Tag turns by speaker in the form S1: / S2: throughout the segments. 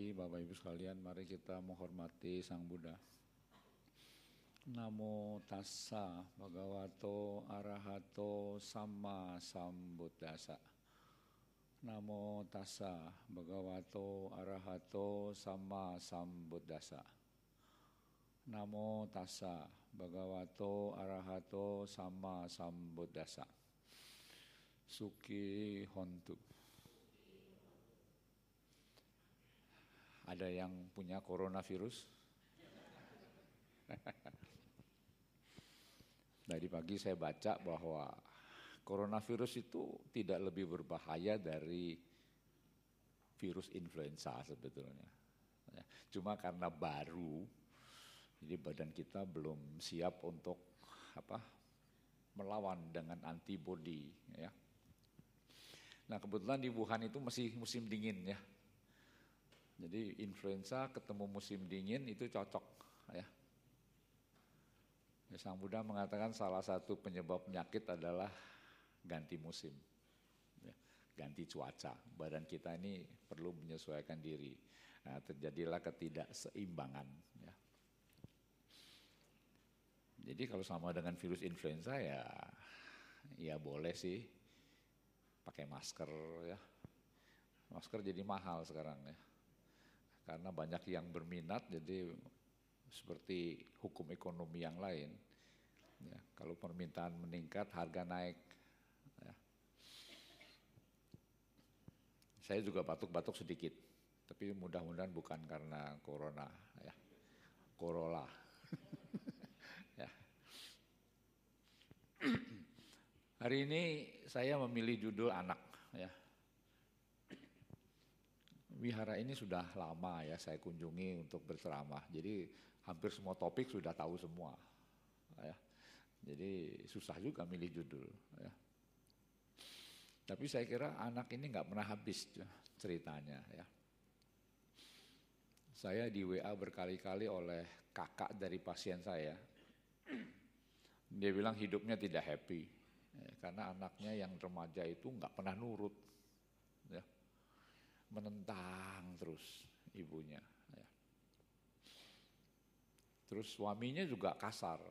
S1: Pagi Bapak Ibu sekalian, mari kita menghormati Sang Buddha. Namo tassa bhagavato arahato sama sambuddhasa. Namo tassa bhagavato arahato sama sambuddhasa. Namo tassa bhagavato arahato sama sambuddhasa. Suki hontu. Ada yang punya coronavirus? Dari pagi saya baca bahwa coronavirus itu tidak lebih berbahaya dari virus influenza sebetulnya. Ya, cuma karena baru, jadi badan kita belum siap untuk apa melawan dengan antibodi. Ya. Nah kebetulan di Wuhan itu masih musim dingin ya. Jadi influenza ketemu musim dingin itu cocok ya. Ya, Sang Buddha mengatakan salah satu penyebab penyakit adalah ganti musim, ya, ganti cuaca. Badan kita ini perlu menyesuaikan diri. Nah, terjadilah ketidakseimbangan. Ya. Jadi kalau sama dengan virus influenza ya, ya boleh sih pakai masker ya. Masker jadi mahal sekarang ya. Karena banyak yang berminat jadi seperti hukum ekonomi yang lain. Ya, kalau permintaan meningkat, harga naik. Ya. Saya juga batuk-batuk sedikit, tapi mudah-mudahan bukan karena corona, ya, corolla. ya. Hari ini saya memilih judul anak, ya. Wihara ini sudah lama ya saya kunjungi untuk berceramah. Jadi hampir semua topik sudah tahu semua. Ya. Jadi susah juga milih judul. Ya. Tapi saya kira anak ini nggak pernah habis ceritanya. Ya. Saya di WA berkali-kali oleh kakak dari pasien saya. Dia bilang hidupnya tidak happy. Ya, karena anaknya yang remaja itu nggak pernah nurut. Ya menentang terus ibunya. Ya. Terus suaminya juga kasar.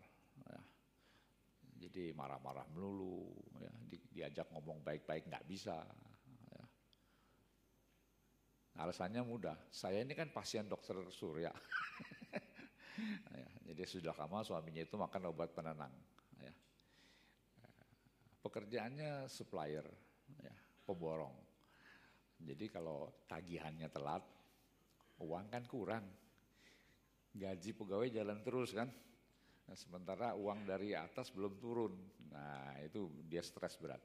S1: Ya. Jadi marah-marah melulu, ya. Di, diajak ngomong baik-baik nggak bisa. Ya. Alasannya mudah, saya ini kan pasien dokter surya. ya, jadi sudah lama suaminya itu makan obat penenang. Ya. Pekerjaannya supplier, ya, pemborong jadi kalau tagihannya telat, uang kan kurang. Gaji pegawai jalan terus kan. Nah, sementara uang dari atas belum turun. Nah itu dia stres berat.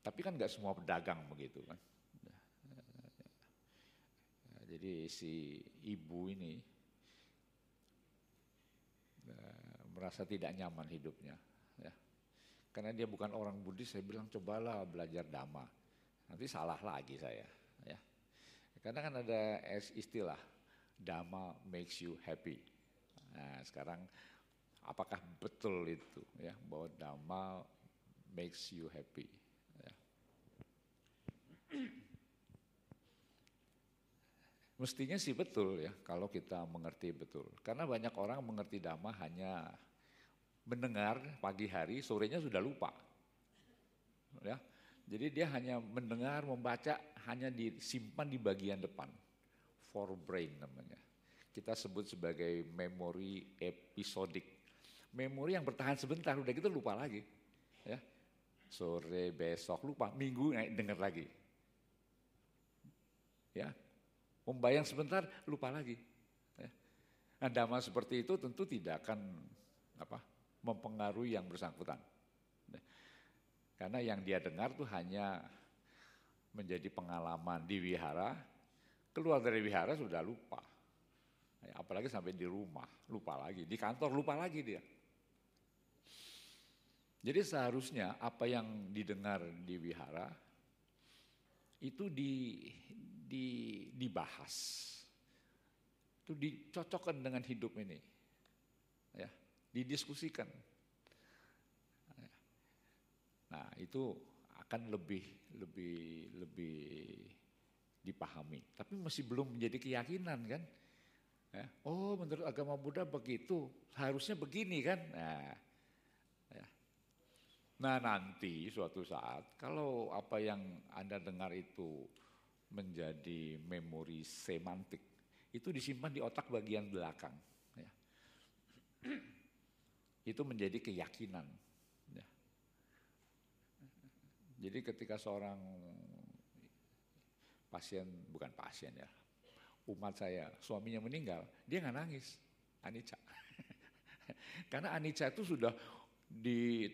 S1: Tapi kan nggak semua pedagang begitu kan. Nah, jadi si ibu ini nah, merasa tidak nyaman hidupnya. Ya. Karena dia bukan orang Buddhis, saya bilang cobalah belajar dhamma nanti salah lagi saya ya. Karena kan ada istilah dhamma makes you happy. Nah sekarang apakah betul itu ya bahwa dhamma makes you happy ya. mestinya sih betul ya kalau kita mengerti betul. Karena banyak orang mengerti dhamma hanya mendengar pagi hari sorenya sudah lupa ya jadi dia hanya mendengar, membaca, hanya disimpan di bagian depan. Forebrain namanya. Kita sebut sebagai memori episodik. Memori yang bertahan sebentar, udah gitu lupa lagi. Ya. Sore, besok, lupa. Minggu naik dengar lagi. Ya. Membayang sebentar, lupa lagi. Ya. Nah, dhamma seperti itu tentu tidak akan apa mempengaruhi yang bersangkutan. Karena yang dia dengar tuh hanya menjadi pengalaman di wihara, keluar dari wihara sudah lupa. Ya, apalagi sampai di rumah, lupa lagi. Di kantor lupa lagi dia. Jadi seharusnya apa yang didengar di wihara itu di, di, dibahas, itu dicocokkan dengan hidup ini, ya, didiskusikan. Nah itu akan lebih lebih lebih dipahami, tapi masih belum menjadi keyakinan kan. Ya, oh menurut agama Buddha begitu, harusnya begini kan. Nah, ya. nah nanti suatu saat kalau apa yang Anda dengar itu menjadi memori semantik, itu disimpan di otak bagian belakang. Ya. Itu menjadi keyakinan. Jadi ketika seorang pasien, bukan pasien ya, umat saya, suaminya meninggal, dia nggak nangis, anicca. Karena anicca itu sudah di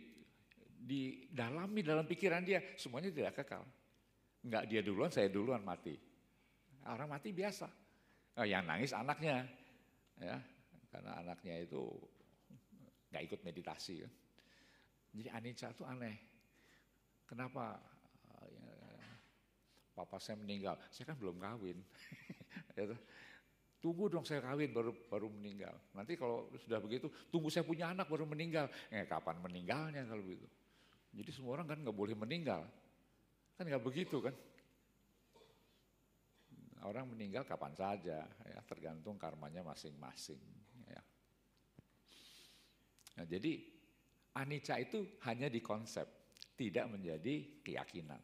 S1: di dalami dalam pikiran dia, semuanya tidak kekal. Enggak dia duluan, saya duluan mati. Orang mati biasa. Oh, yang nangis anaknya, ya, karena anaknya itu nggak ikut meditasi. Jadi anicca itu aneh. Kenapa papa saya meninggal, saya kan belum kawin. Ya tunggu dong saya kawin baru baru meninggal. Nanti kalau sudah begitu, tunggu saya punya anak baru meninggal. Eh kapan meninggalnya kalau begitu? Jadi semua orang kan nggak boleh meninggal, kan nggak begitu kan? Orang meninggal kapan saja, ya tergantung karmanya masing-masing. Ya. Nah, jadi anicca itu hanya di konsep, tidak menjadi keyakinan,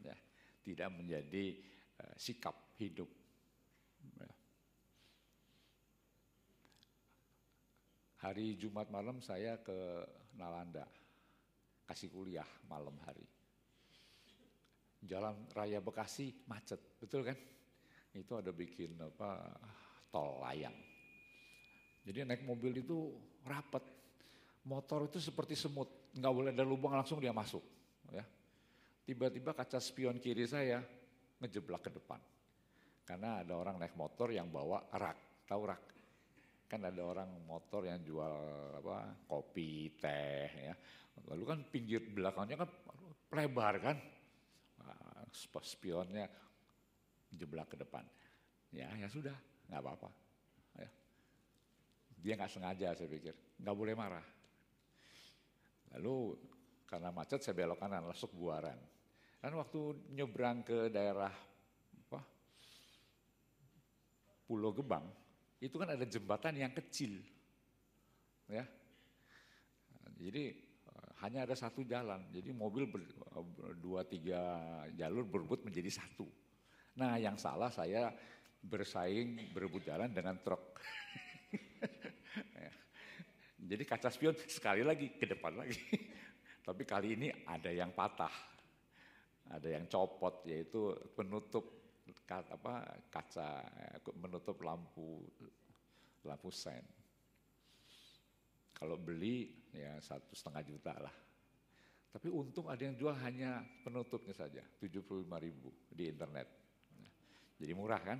S1: ya. tidak menjadi uh, sikap hidup. Ya. Hari Jumat malam saya ke Nalanda, kasih kuliah malam hari. Jalan Raya Bekasi macet, betul kan? Itu ada bikin apa tol layang. Jadi naik mobil itu rapat, motor itu seperti semut, nggak boleh ada lubang langsung dia masuk. Ya, tiba-tiba kaca spion kiri saya ngejeblak ke depan. Karena ada orang naik motor yang bawa rak, tahu rak? Kan ada orang motor yang jual apa kopi, teh, ya. Lalu kan pinggir belakangnya kan lebar kan, nah, spionnya jeblak ke depan. Ya, ya sudah, nggak apa-apa. Ya. Dia nggak sengaja saya pikir, nggak boleh marah. Lalu karena macet saya belok kanan, masuk buaran. Dan waktu nyebrang ke daerah Pulau Gebang, itu kan ada jembatan yang kecil. Ya. Jadi eh, hanya ada satu jalan, jadi mobil ber, dua tiga jalur berebut menjadi satu. Nah yang salah saya bersaing berebut jalan dengan truk. Jadi kaca spion sekali lagi ke depan lagi. Tapi kali ini ada yang patah, ada yang copot yaitu penutup apa kaca menutup lampu lampu sen. Kalau beli ya satu setengah juta lah. Tapi untung ada yang jual hanya penutupnya saja, 75 ribu di internet. Jadi murah kan?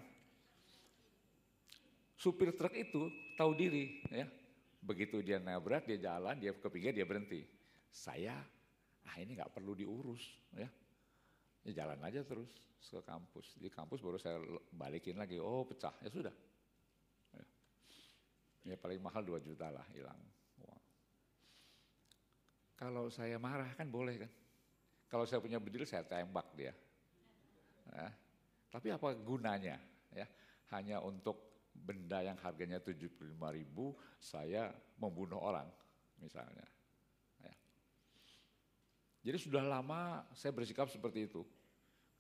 S1: Supir truk itu tahu diri ya. Begitu dia nabrak, dia jalan, dia ke pinggir, dia berhenti. Saya, ah ini nggak perlu diurus ya. Ya jalan aja terus ke kampus. Di kampus baru saya balikin lagi, oh pecah, ya sudah. Ya, ya paling mahal 2 juta lah hilang. Kalau saya marah kan boleh kan. Kalau saya punya bedil saya tembak dia. Ya. Tapi apa gunanya? Ya, hanya untuk benda yang harganya 75 ribu saya membunuh orang misalnya. Jadi sudah lama saya bersikap seperti itu.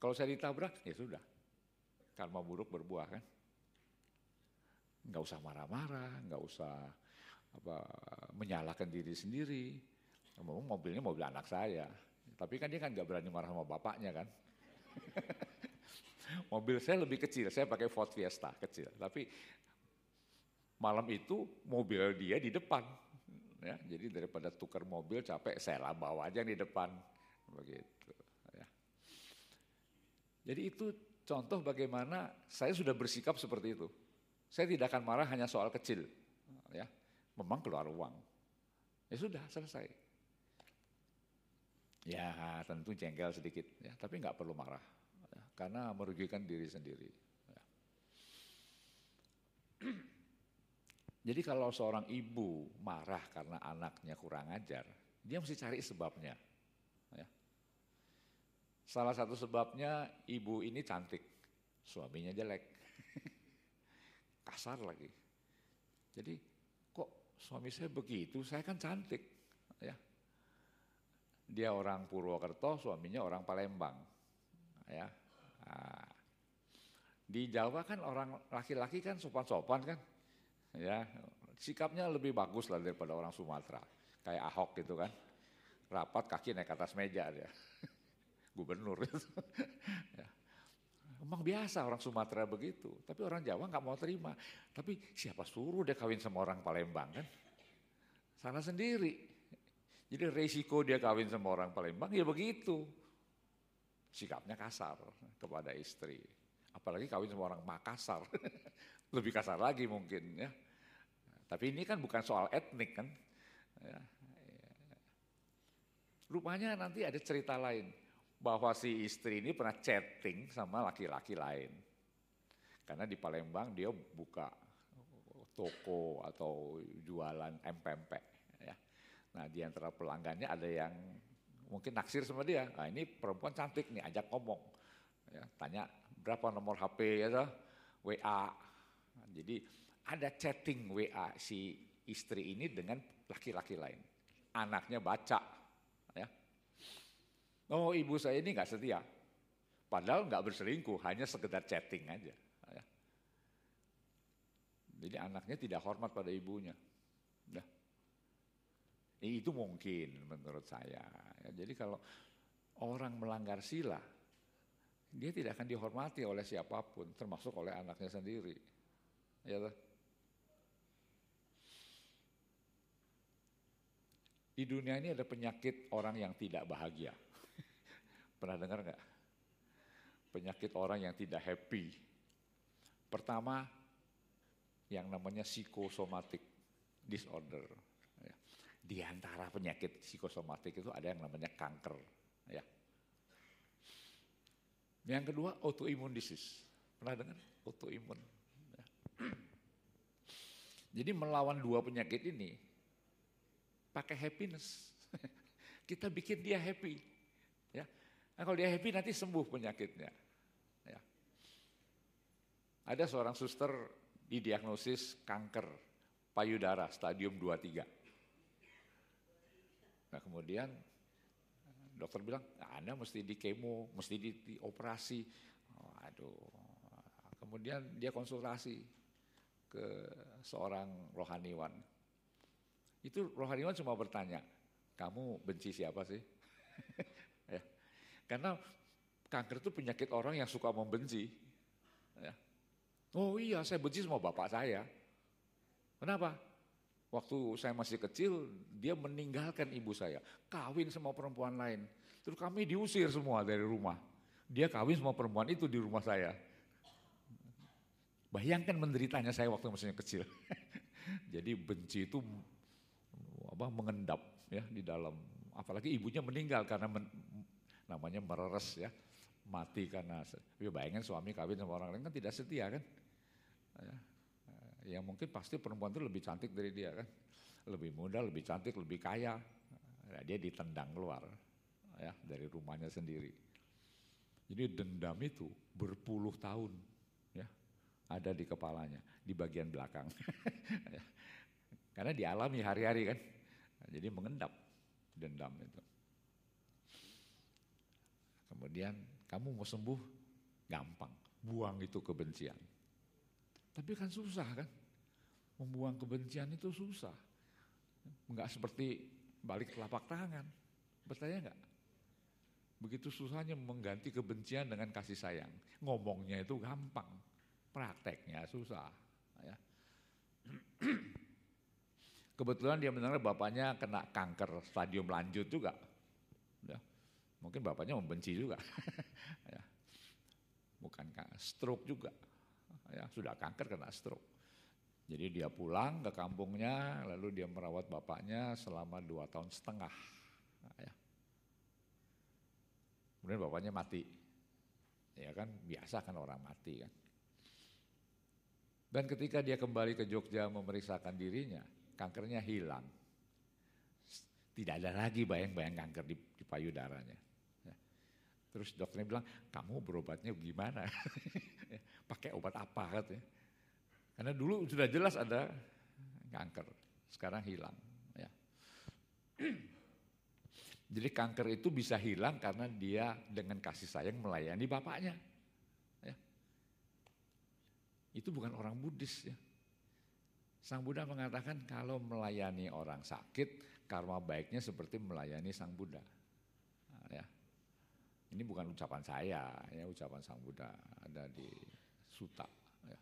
S1: Kalau saya ditabrak, ya sudah. Karma buruk berbuah kan. Nggak usah marah-marah, nggak usah apa menyalahkan diri sendiri. Ngomong mobilnya mobil anak saya. Tapi kan dia kan nggak berani marah sama bapaknya kan. mobil saya lebih kecil, saya pakai Ford Fiesta kecil. Tapi malam itu mobil dia di depan ya. Jadi daripada tukar mobil capek, saya lah bawa aja di depan begitu. Ya. Jadi itu contoh bagaimana saya sudah bersikap seperti itu. Saya tidak akan marah hanya soal kecil, ya. Memang keluar uang, ya sudah selesai. Ya tentu jengkel sedikit, ya, tapi nggak perlu marah, karena merugikan diri sendiri. Ya. Jadi kalau seorang ibu marah karena anaknya kurang ajar, dia mesti cari sebabnya. Ya. Salah satu sebabnya ibu ini cantik, suaminya jelek, kasar lagi. Jadi kok suami saya begitu, saya kan cantik. ya. Dia orang Purwokerto, suaminya orang Palembang. ya. Nah, di Jawa kan orang laki-laki kan sopan-sopan kan. Ya, sikapnya lebih bagus lah daripada orang Sumatera. Kayak Ahok gitu kan. Rapat kaki naik atas meja dia. Gubernur itu. ya. Emang biasa orang Sumatera begitu, tapi orang Jawa nggak mau terima. Tapi siapa suruh dia kawin sama orang Palembang kan? Salah sendiri. Jadi resiko dia kawin sama orang Palembang ya begitu. Sikapnya kasar kepada istri. Apalagi kawin sama orang Makassar. Lebih kasar lagi mungkin ya. Tapi ini kan bukan soal etnik kan. Ya. Rupanya nanti ada cerita lain bahwa si istri ini pernah chatting sama laki-laki lain. Karena di Palembang dia buka toko atau jualan empempek. Ya. Nah di antara pelanggannya ada yang mungkin naksir sama dia. Nah ini perempuan cantik nih, ajak ngomong. Ya, tanya berapa nomor HP ya, WA. Jadi ada chatting WA si istri ini dengan laki-laki lain. Anaknya baca Oh ibu saya ini nggak setia. Padahal nggak berselingkuh, hanya sekedar chatting aja. Ya. Jadi anaknya tidak hormat pada ibunya. Ya. Itu mungkin menurut saya. Ya, jadi kalau orang melanggar sila, dia tidak akan dihormati oleh siapa pun, termasuk oleh anaknya sendiri. Ya Di dunia ini ada penyakit orang yang tidak bahagia. Pernah dengar nggak? Penyakit orang yang tidak happy. Pertama, yang namanya psikosomatik disorder. Ya. Di antara penyakit psikosomatik itu ada yang namanya kanker. Ya. Yang kedua, autoimmune disease. Pernah dengar? Autoimmune. Ya. Jadi melawan dua penyakit ini, pakai happiness. Kita bikin dia happy. Nah, kalau dia happy nanti sembuh penyakitnya. Ya. Ada seorang suster didiagnosis kanker payudara stadium 2-3. Nah kemudian dokter bilang, nah, Anda mesti di kemo, mesti di, dioperasi. Oh, aduh. Kemudian dia konsultasi ke seorang rohaniwan. Itu rohaniwan cuma bertanya, kamu benci siapa sih? Karena kanker itu penyakit orang yang suka membenci. Ya. Oh iya, saya benci sama bapak saya. Kenapa? Waktu saya masih kecil, dia meninggalkan ibu saya, kawin sama perempuan lain. Terus kami diusir semua dari rumah. Dia kawin sama perempuan itu di rumah saya. Bayangkan menderitanya saya waktu masih kecil. Jadi benci itu apa mengendap ya di dalam. Apalagi ibunya meninggal karena men, namanya mereres ya, mati karena, ya bayangin suami kawin sama orang lain kan tidak setia kan. Ya, ya mungkin pasti perempuan itu lebih cantik dari dia kan, lebih muda, lebih cantik, lebih kaya. Ya, dia ditendang keluar ya dari rumahnya sendiri. Jadi dendam itu berpuluh tahun ya ada di kepalanya, di bagian belakang. Ya. Karena dialami hari-hari kan. Jadi mengendap dendam itu. Kemudian kamu mau sembuh, gampang. Buang itu kebencian. Tapi kan susah kan. Membuang kebencian itu susah. Enggak seperti balik telapak tangan. Bertanya enggak? Begitu susahnya mengganti kebencian dengan kasih sayang. Ngomongnya itu gampang. Prakteknya susah. Ya. Kebetulan dia mendengar bapaknya kena kanker stadium lanjut juga. Ya. Mungkin bapaknya membenci juga. ya. Bukan stroke juga. Ya, sudah kanker kena stroke. Jadi dia pulang ke kampungnya, lalu dia merawat bapaknya selama dua tahun setengah. Ya. Kemudian bapaknya mati. Ya kan biasa kan orang mati kan. Dan ketika dia kembali ke Jogja memeriksakan dirinya, kankernya hilang. Tidak ada lagi bayang-bayang kanker di, di payudaranya. Terus dokternya bilang, kamu berobatnya gimana? pakai obat apa katanya. Karena dulu sudah jelas ada kanker, sekarang hilang. Ya. Jadi kanker itu bisa hilang karena dia dengan kasih sayang melayani bapaknya. Ya. Itu bukan orang Buddhis ya. Sang Buddha mengatakan kalau melayani orang sakit, karma baiknya seperti melayani Sang Buddha. Ini bukan ucapan saya, ya ucapan Sang Buddha ada di Suta. Ya.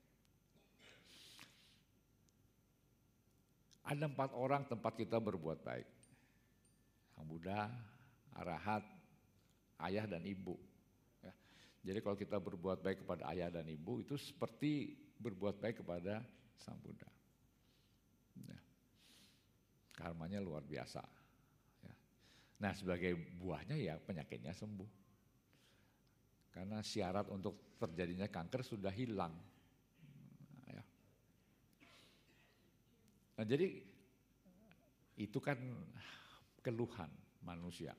S1: Ada empat orang tempat kita berbuat baik. Sang Buddha, Arahat, ayah dan ibu. Ya. Jadi kalau kita berbuat baik kepada ayah dan ibu itu seperti berbuat baik kepada Sang Buddha. Ya. Karmanya luar biasa. Ya. Nah sebagai buahnya ya penyakitnya sembuh. Karena syarat untuk terjadinya kanker sudah hilang. Ya. Nah jadi itu kan keluhan manusia.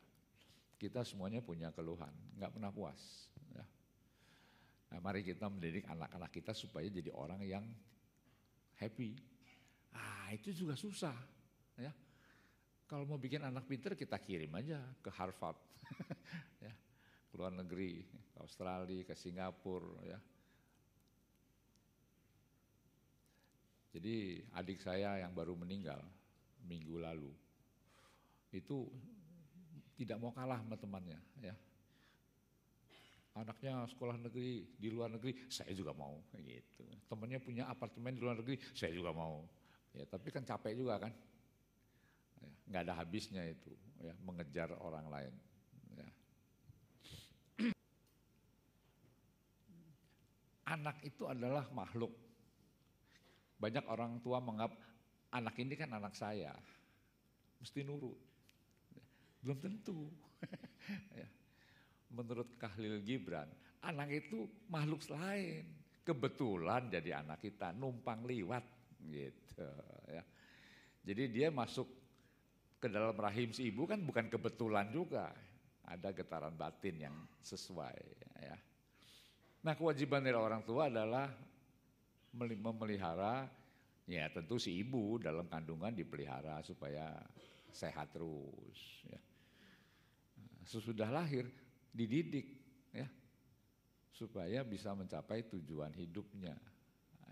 S1: Kita semuanya punya keluhan, nggak pernah puas. Ya. Nah, mari kita mendidik anak-anak kita supaya jadi orang yang happy. Ah itu juga susah. Ya. Kalau mau bikin anak pinter kita kirim aja ke Harvard, ya, ke luar negeri, ke Australia, ke Singapura, ya. Jadi adik saya yang baru meninggal minggu lalu itu tidak mau kalah sama temannya ya. Anaknya sekolah negeri di luar negeri, saya juga mau gitu. Temannya punya apartemen di luar negeri, saya juga mau. Ya, tapi kan capek juga kan. Ya, nggak ada habisnya itu ya mengejar orang lain. Ya. Anak itu adalah makhluk. Banyak orang tua menganggap anak ini kan anak saya, mesti nurut. Belum tentu. ya. Menurut Kahlil Gibran, anak itu makhluk lain. Kebetulan jadi anak kita, numpang liwat gitu ya. Jadi dia masuk ke dalam rahim si ibu kan bukan kebetulan juga. Ada getaran batin yang sesuai ya. Nah kewajiban dari orang tua adalah memelihara ya tentu si ibu dalam kandungan dipelihara supaya sehat terus ya. Sesudah lahir dididik ya supaya bisa mencapai tujuan hidupnya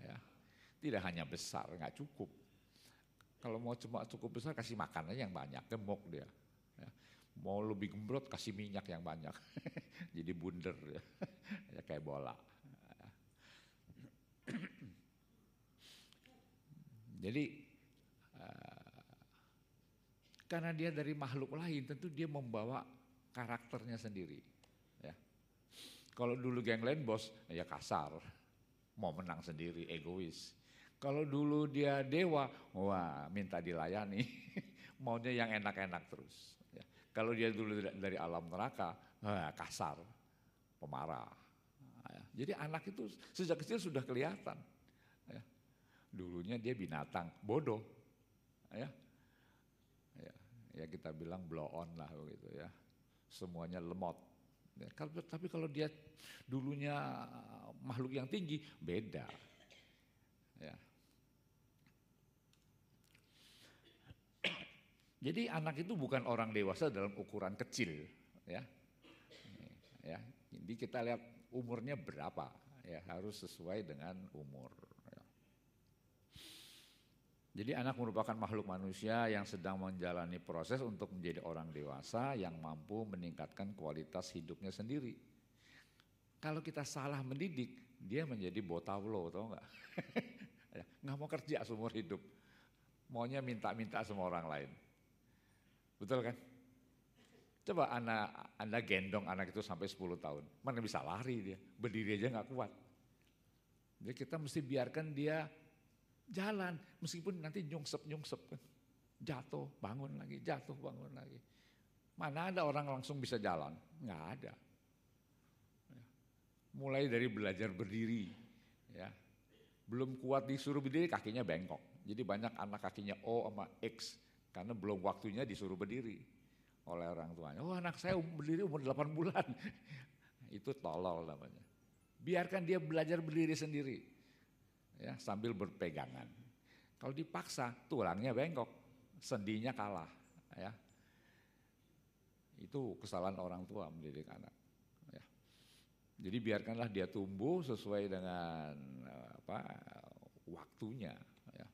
S1: ya. Tidak hanya besar nggak cukup. Kalau mau cuma cukup besar kasih makan aja yang banyak gemuk dia. Mau lebih gembrot kasih minyak yang banyak jadi bunder ya, ya kayak bola jadi uh, karena dia dari makhluk lain tentu dia membawa karakternya sendiri. Ya. Kalau dulu geng lain bos, ya kasar, mau menang sendiri, egois. Kalau dulu dia dewa, wah minta dilayani, maunya yang enak-enak terus. Kalau dia dulu dari alam neraka, wah, kasar, pemarah. Ya. Jadi anak itu sejak kecil sudah kelihatan. Ya. Dulunya dia binatang, bodoh. Ya. ya, ya kita bilang blow on lah begitu ya semuanya lemot. Tapi kalau dia dulunya makhluk yang tinggi, beda. Ya. Jadi anak itu bukan orang dewasa dalam ukuran kecil, ya. Ya, jadi kita lihat umurnya berapa, ya harus sesuai dengan umur. Jadi anak merupakan makhluk manusia yang sedang menjalani proses untuk menjadi orang dewasa yang mampu meningkatkan kualitas hidupnya sendiri. Kalau kita salah mendidik, dia menjadi botaulo, tau nggak? Ya, nggak mau kerja seumur hidup, maunya minta-minta sama orang lain. Betul kan? Coba anak, anda gendong anak itu sampai 10 tahun, mana bisa lari dia, berdiri aja nggak kuat. Jadi kita mesti biarkan dia Jalan, meskipun nanti nyungsep-nyungsep kan. Jatuh, bangun lagi, jatuh, bangun lagi. Mana ada orang langsung bisa jalan? Nggak ada. Ya. Mulai dari belajar berdiri, ya. Belum kuat disuruh berdiri, kakinya bengkok. Jadi banyak anak kakinya O sama X, karena belum waktunya disuruh berdiri oleh orang tuanya. Oh anak saya berdiri umur 8 bulan. Itu tolol namanya. Biarkan dia belajar berdiri sendiri. Ya, sambil berpegangan. Kalau dipaksa, tulangnya bengkok, sendinya kalah. Ya. Itu kesalahan orang tua mendidik anak. Ya. Jadi biarkanlah dia tumbuh sesuai dengan apa waktunya. Ya.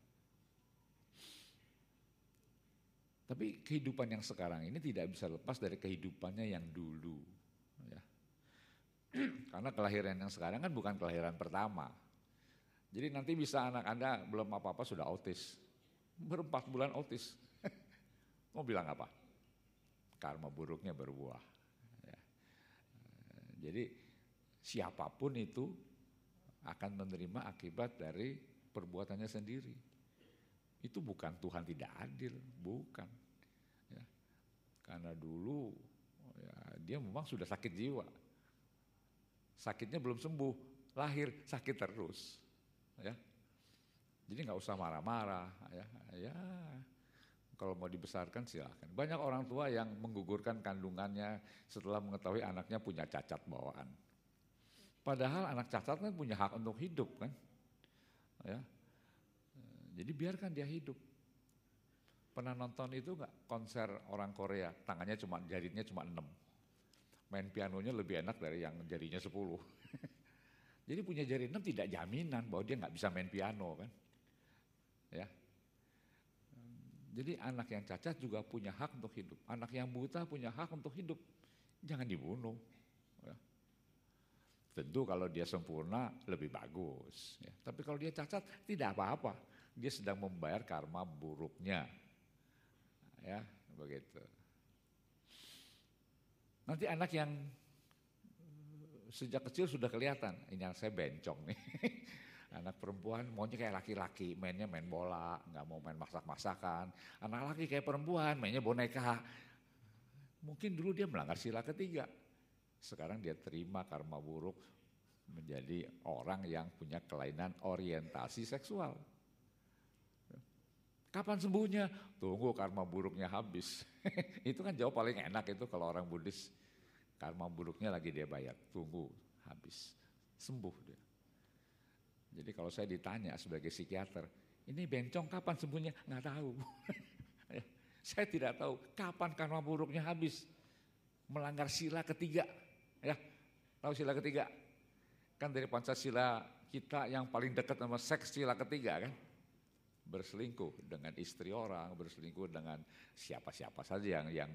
S1: Tapi kehidupan yang sekarang ini tidak bisa lepas dari kehidupannya yang dulu. Ya. Karena kelahiran yang sekarang kan bukan kelahiran pertama. Jadi nanti bisa anak Anda belum apa-apa sudah autis. Berempat bulan autis. Mau bilang apa? Karma buruknya berbuah. Ya. Jadi siapa pun itu akan menerima akibat dari perbuatannya sendiri. Itu bukan Tuhan tidak adil, bukan. Ya. Karena dulu ya, dia memang sudah sakit jiwa. Sakitnya belum sembuh, lahir sakit terus. Ya. Jadi nggak usah marah-marah. Ya. ya, kalau mau dibesarkan silahkan. Banyak orang tua yang menggugurkan kandungannya setelah mengetahui anaknya punya cacat bawaan. Padahal anak cacat kan punya hak untuk hidup kan. Ya. Jadi biarkan dia hidup. Pernah nonton itu nggak konser orang Korea, tangannya cuma jarinya cuma enam. Main pianonya lebih enak dari yang jarinya sepuluh. Jadi punya jari enam tidak jaminan bahwa dia nggak bisa main piano kan. Ya. Jadi anak yang cacat juga punya hak untuk hidup. Anak yang buta punya hak untuk hidup. Jangan dibunuh. Ya. Tentu kalau dia sempurna lebih bagus. Ya. Tapi kalau dia cacat tidak apa-apa dia sedang membayar karma buruknya. Ya, begitu. Nanti anak yang sejak kecil sudah kelihatan, ini yang saya bencong nih. Anak perempuan maunya kayak laki-laki, mainnya main bola, nggak mau main masak-masakan. Anak laki kayak perempuan, mainnya boneka. Mungkin dulu dia melanggar sila ketiga. Sekarang dia terima karma buruk menjadi orang yang punya kelainan orientasi seksual. Kapan sembuhnya? Tunggu karma buruknya habis. itu kan jauh paling enak itu kalau orang Buddhis. Karma buruknya lagi dia bayar, tunggu habis. Sembuh dia. Jadi kalau saya ditanya sebagai psikiater, ini bencong kapan sembuhnya? Nggak tahu. Ya, saya tidak tahu kapan karma buruknya habis. Melanggar sila ketiga. Ya, tahu sila ketiga? Kan dari Pancasila kita yang paling dekat sama seks sila ketiga kan? Berselingkuh dengan istri orang, berselingkuh dengan siapa-siapa saja yang yang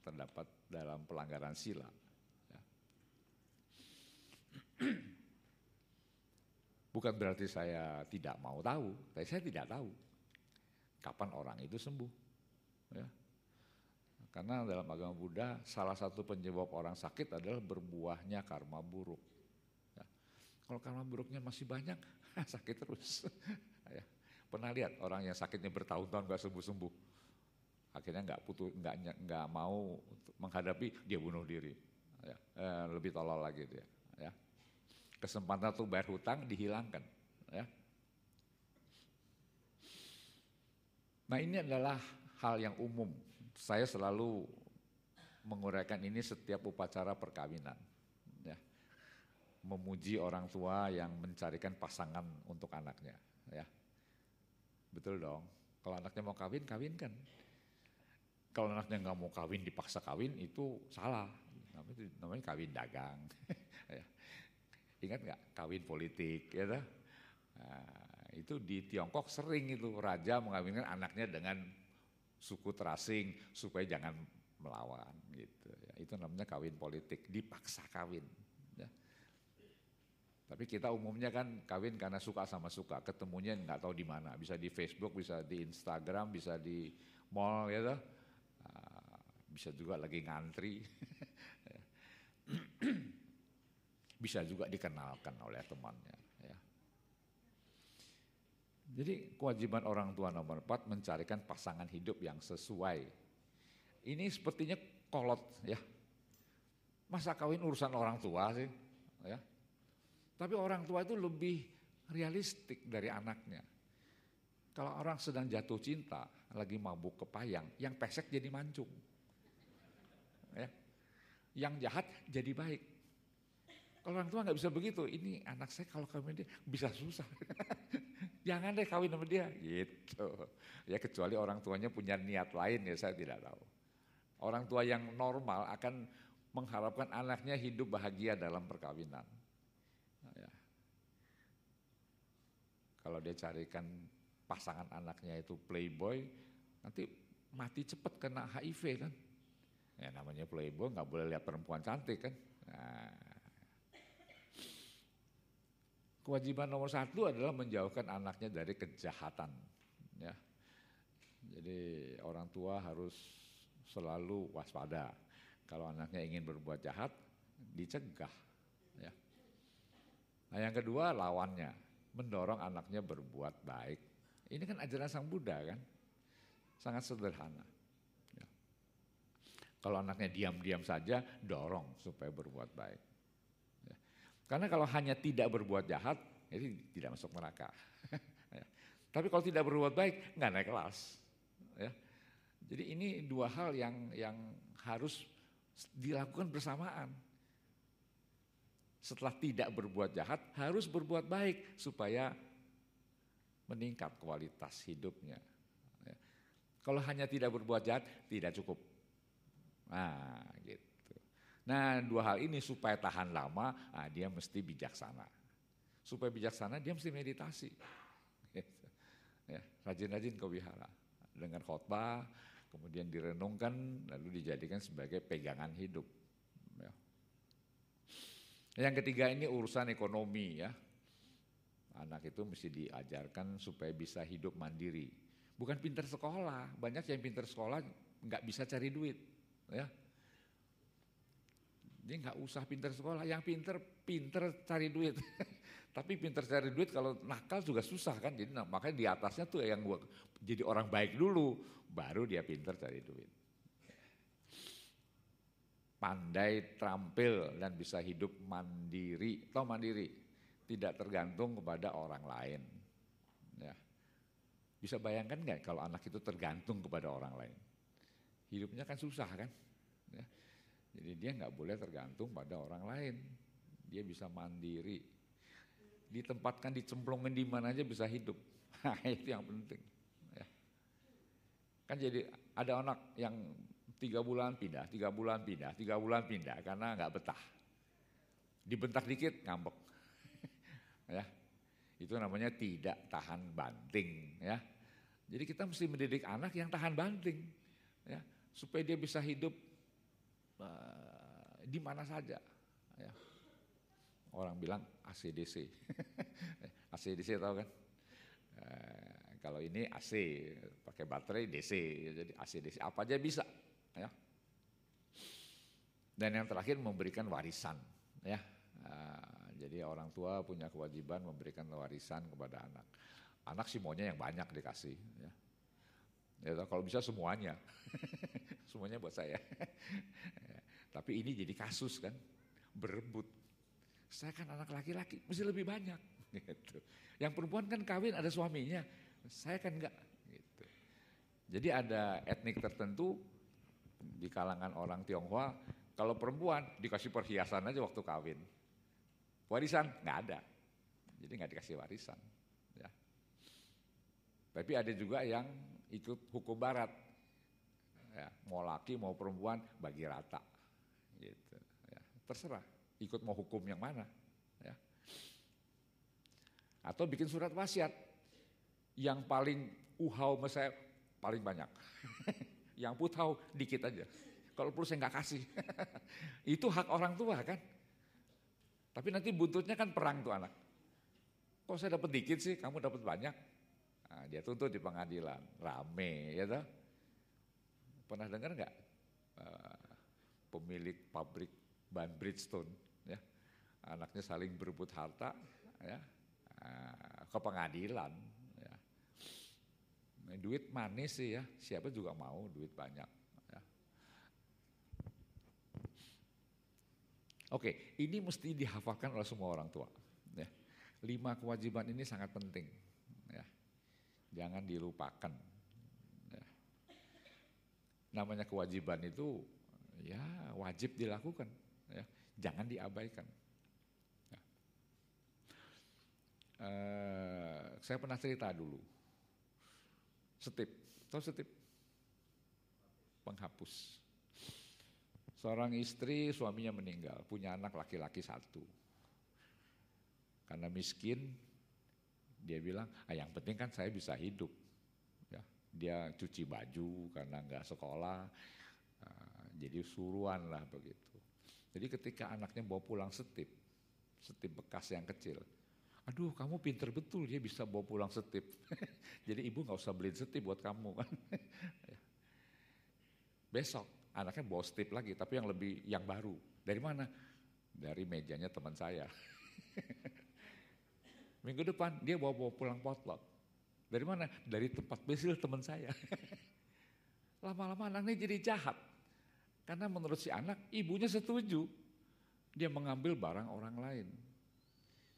S1: terdapat dalam pelanggaran sila. Ya. Bukan berarti saya tidak mau tahu, tapi saya tidak tahu kapan orang itu sembuh. Ya. Karena dalam agama Buddha salah satu penyebab orang sakit adalah berbuahnya karma buruk. Ya. Kalau karma buruknya masih banyak, sakit terus. ya. Pernah lihat orang yang sakitnya bertahun-tahun gak sembuh-sembuh. Akhirnya nggak putus, nggak nggak mau menghadapi dia bunuh diri. Ya, eh, lebih tolol lagi dia. Ya. Kesempatan untuk bayar hutang dihilangkan. Ya. Nah ini adalah hal yang umum. Saya selalu menguraikan ini setiap upacara perkawinan. Ya. Memuji orang tua yang mencarikan pasangan untuk anaknya. Ya Betul dong. Kalau anaknya mau kawin, kawinkan. Kalau anaknya nggak mau kawin, dipaksa kawin, itu salah. Namanya, namanya kawin dagang. Ya. Ingat nggak kawin politik, ya Nah, itu di Tiongkok sering itu raja mengawinkan anaknya dengan suku terasing supaya jangan melawan gitu. Ya. Itu namanya kawin politik, dipaksa kawin. Tapi kita umumnya kan kawin karena suka sama suka, ketemunya nggak tahu di mana. Bisa di Facebook, bisa di Instagram, bisa di mall gitu. Bisa juga lagi ngantri. bisa juga dikenalkan oleh temannya. Ya. Jadi kewajiban orang tua nomor empat mencarikan pasangan hidup yang sesuai. Ini sepertinya kolot ya. Masa kawin urusan orang tua sih? Ya. Tapi orang tua itu lebih realistik dari anaknya. Kalau orang sedang jatuh cinta, lagi mabuk kepayang, yang pesek jadi mancung. Ya. Yang jahat jadi baik. Kalau orang tua nggak bisa begitu, ini anak saya kalau kawin dia bisa susah. Jangan deh kawin sama dia, gitu. Ya kecuali orang tuanya punya niat lain ya saya tidak tahu. Orang tua yang normal akan mengharapkan anaknya hidup bahagia dalam perkawinan. Kalau dia carikan pasangan anaknya itu playboy, nanti mati cepat kena HIV kan. Ya namanya playboy nggak boleh lihat perempuan cantik kan. Nah, kewajiban nomor satu adalah menjauhkan anaknya dari kejahatan. Ya. Jadi orang tua harus selalu waspada. Kalau anaknya ingin berbuat jahat, dicegah. Ya. Nah yang kedua lawannya, mendorong anaknya berbuat baik. Ini kan ajaran sang Buddha kan, sangat sederhana. Ya. Kalau anaknya diam-diam saja, dorong supaya berbuat baik. Ya. Karena kalau hanya tidak berbuat jahat, jadi tidak masuk neraka. ya. Tapi kalau tidak berbuat baik, nggak naik kelas. Ya. Jadi ini dua hal yang yang harus dilakukan bersamaan. Setelah tidak berbuat jahat, harus berbuat baik supaya meningkat kualitas hidupnya. Ya. Kalau hanya tidak berbuat jahat, tidak cukup. Nah, gitu. Nah, dua hal ini supaya tahan lama, nah, dia mesti bijaksana. Supaya bijaksana, dia mesti meditasi. Gitu. Ya, rajin-rajin ke wihara dengan khotbah, kemudian direnungkan, lalu dijadikan sebagai pegangan hidup. Ya. Yang ketiga ini urusan ekonomi ya. Anak itu mesti diajarkan supaya bisa hidup mandiri. Bukan pinter sekolah, banyak yang pinter sekolah nggak bisa cari duit, ya. Dia nggak usah pinter sekolah, yang pinter pinter cari duit. Tapi pinter cari duit kalau nakal juga susah kan, jadi nah, makanya di atasnya tuh yang gua jadi orang baik dulu, baru dia pinter cari duit. Pandai, terampil dan bisa hidup mandiri, atau mandiri tidak tergantung kepada orang lain. Ya. Bisa bayangkan nggak kalau anak itu tergantung kepada orang lain? Hidupnya kan susah kan? Ya. Jadi dia nggak boleh tergantung pada orang lain. Dia bisa mandiri. Ditempatkan, dicemplungin di mana aja bisa hidup. Nah, itu yang penting. Ya. Kan jadi ada anak yang tiga bulan pindah, tiga bulan pindah, tiga bulan pindah karena nggak betah. Dibentak dikit ngambek ya. Itu namanya tidak tahan banting ya. Jadi kita mesti mendidik anak yang tahan banting ya, supaya dia bisa hidup uh, di mana saja ya. Orang bilang ACDC. ACDC tahu kan? Uh, kalau ini AC pakai baterai DC jadi ACDC apa aja bisa ya. Dan yang terakhir memberikan warisan ya. Uh, jadi orang tua punya kewajiban memberikan warisan kepada anak. Anak sih maunya yang banyak dikasih. Ya. Ya, kalau bisa semuanya, semuanya buat saya. ya. Tapi ini jadi kasus kan, berebut. Saya kan anak laki-laki, mesti lebih banyak. Gitu. Yang perempuan kan kawin ada suaminya, saya kan enggak. Gitu. Jadi ada etnik tertentu di kalangan orang Tionghoa, kalau perempuan dikasih perhiasan aja waktu kawin. Warisan nggak ada, jadi nggak dikasih warisan. Ya. Tapi ada juga yang ikut hukum barat, ya, mau laki mau perempuan bagi rata, gitu. Ya. Terserah, ikut mau hukum yang mana, ya. Atau bikin surat wasiat, yang paling uhau saya paling banyak, yang putau dikit aja. Kalau perlu saya nggak kasih, itu hak orang tua kan. Tapi nanti buntutnya kan perang tuh anak. Kok saya dapat dikit sih, kamu dapat banyak. Nah, dia tuntut di pengadilan, rame ya toh. Pernah dengar nggak uh, pemilik pabrik ban Bridgestone ya, anaknya saling berebut harta ya, uh, ke pengadilan. Duit manis sih ya, siapa juga mau duit banyak. Ya. Oke, ini mesti dihafalkan oleh semua orang tua. Ya. Lima kewajiban ini sangat penting. Ya. Jangan dilupakan. Ya. Namanya kewajiban itu ya wajib dilakukan. Ya. Jangan diabaikan. Uh, saya pernah cerita dulu Setip, tahu setip? Penghapus. Seorang istri suaminya meninggal, punya anak laki-laki satu. Karena miskin, dia bilang, ah, yang penting kan saya bisa hidup. Ya, dia cuci baju karena nggak sekolah, uh, jadi suruhan lah begitu. Jadi ketika anaknya bawa pulang setip, setip bekas yang kecil, aduh kamu pinter betul dia bisa bawa pulang setip. jadi ibu nggak usah beliin setip buat kamu kan. Besok anaknya bawa stip lagi, tapi yang lebih yang baru. Dari mana? Dari mejanya teman saya. Minggu depan dia bawa bawa pulang potlot. Dari mana? Dari tempat besil teman saya. Lama-lama anaknya jadi jahat. Karena menurut si anak, ibunya setuju. Dia mengambil barang orang lain.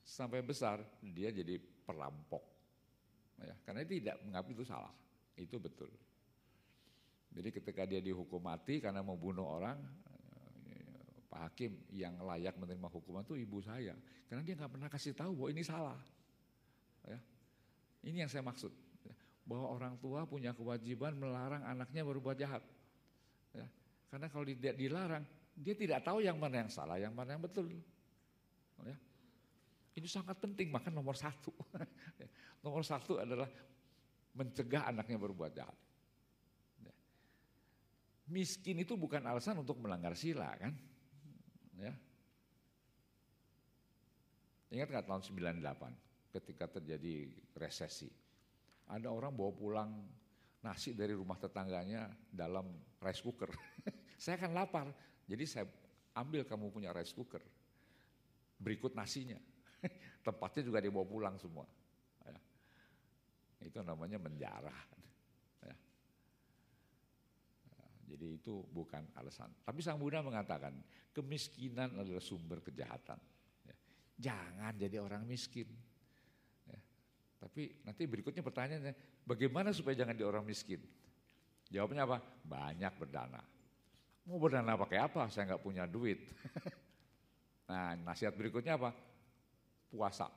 S1: Sampai besar, dia jadi perampok. Ya, karena tidak mengambil itu salah. Itu betul. Jadi ketika dia dihukum mati karena membunuh orang, Pak Hakim yang layak menerima hukuman itu ibu saya. Karena dia nggak pernah kasih tahu bahwa ini salah. Ya. Ini yang saya maksud. Ya. Bahwa orang tua punya kewajiban melarang anaknya berbuat jahat. Ya. Karena kalau dilarang, dia tidak tahu yang mana yang salah, yang mana yang betul. Ya. Ini sangat penting, maka nomor satu. Ya. nomor satu adalah mencegah anaknya berbuat jahat. Miskin itu bukan alasan untuk melanggar sila kan. Ya. Ingat nggak tahun 98 ketika terjadi resesi. Ada orang bawa pulang nasi dari rumah tetangganya dalam rice cooker. saya akan lapar, jadi saya ambil kamu punya rice cooker. Berikut nasinya. Tempatnya juga dibawa pulang semua. Ya. Itu namanya menjarah. Jadi itu bukan alasan. Tapi Sang Buddha mengatakan kemiskinan adalah sumber kejahatan. Ya. Jangan jadi orang miskin. Ya. Tapi nanti berikutnya pertanyaannya, bagaimana supaya jangan jadi orang miskin? Jawabnya apa? Banyak berdana. Mau berdana pakai apa? Saya nggak punya duit. nah nasihat berikutnya apa? Puasa.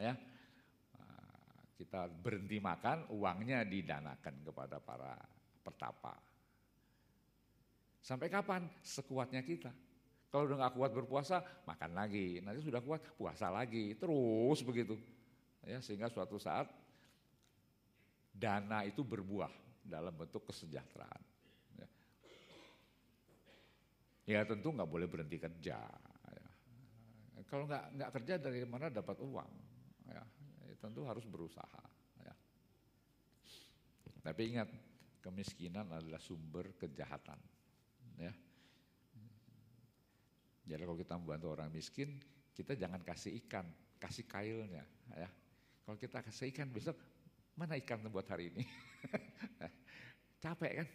S1: Ya, kita berhenti makan, uangnya didanakan kepada para pertapa. Sampai kapan? Sekuatnya kita. Kalau udah gak kuat berpuasa, makan lagi. Nanti sudah kuat, puasa lagi. Terus begitu. Ya, sehingga suatu saat dana itu berbuah dalam bentuk kesejahteraan. Ya, ya tentu nggak boleh berhenti kerja. Kalau nggak nggak kerja dari mana dapat uang? Ya, tentu harus berusaha. Ya. Tapi ingat, kemiskinan adalah sumber kejahatan. Ya. Jadi kalau kita membantu orang miskin, kita jangan kasih ikan, kasih kailnya. Ya. Kalau kita kasih ikan besok, mana ikan buat hari ini? Capek kan?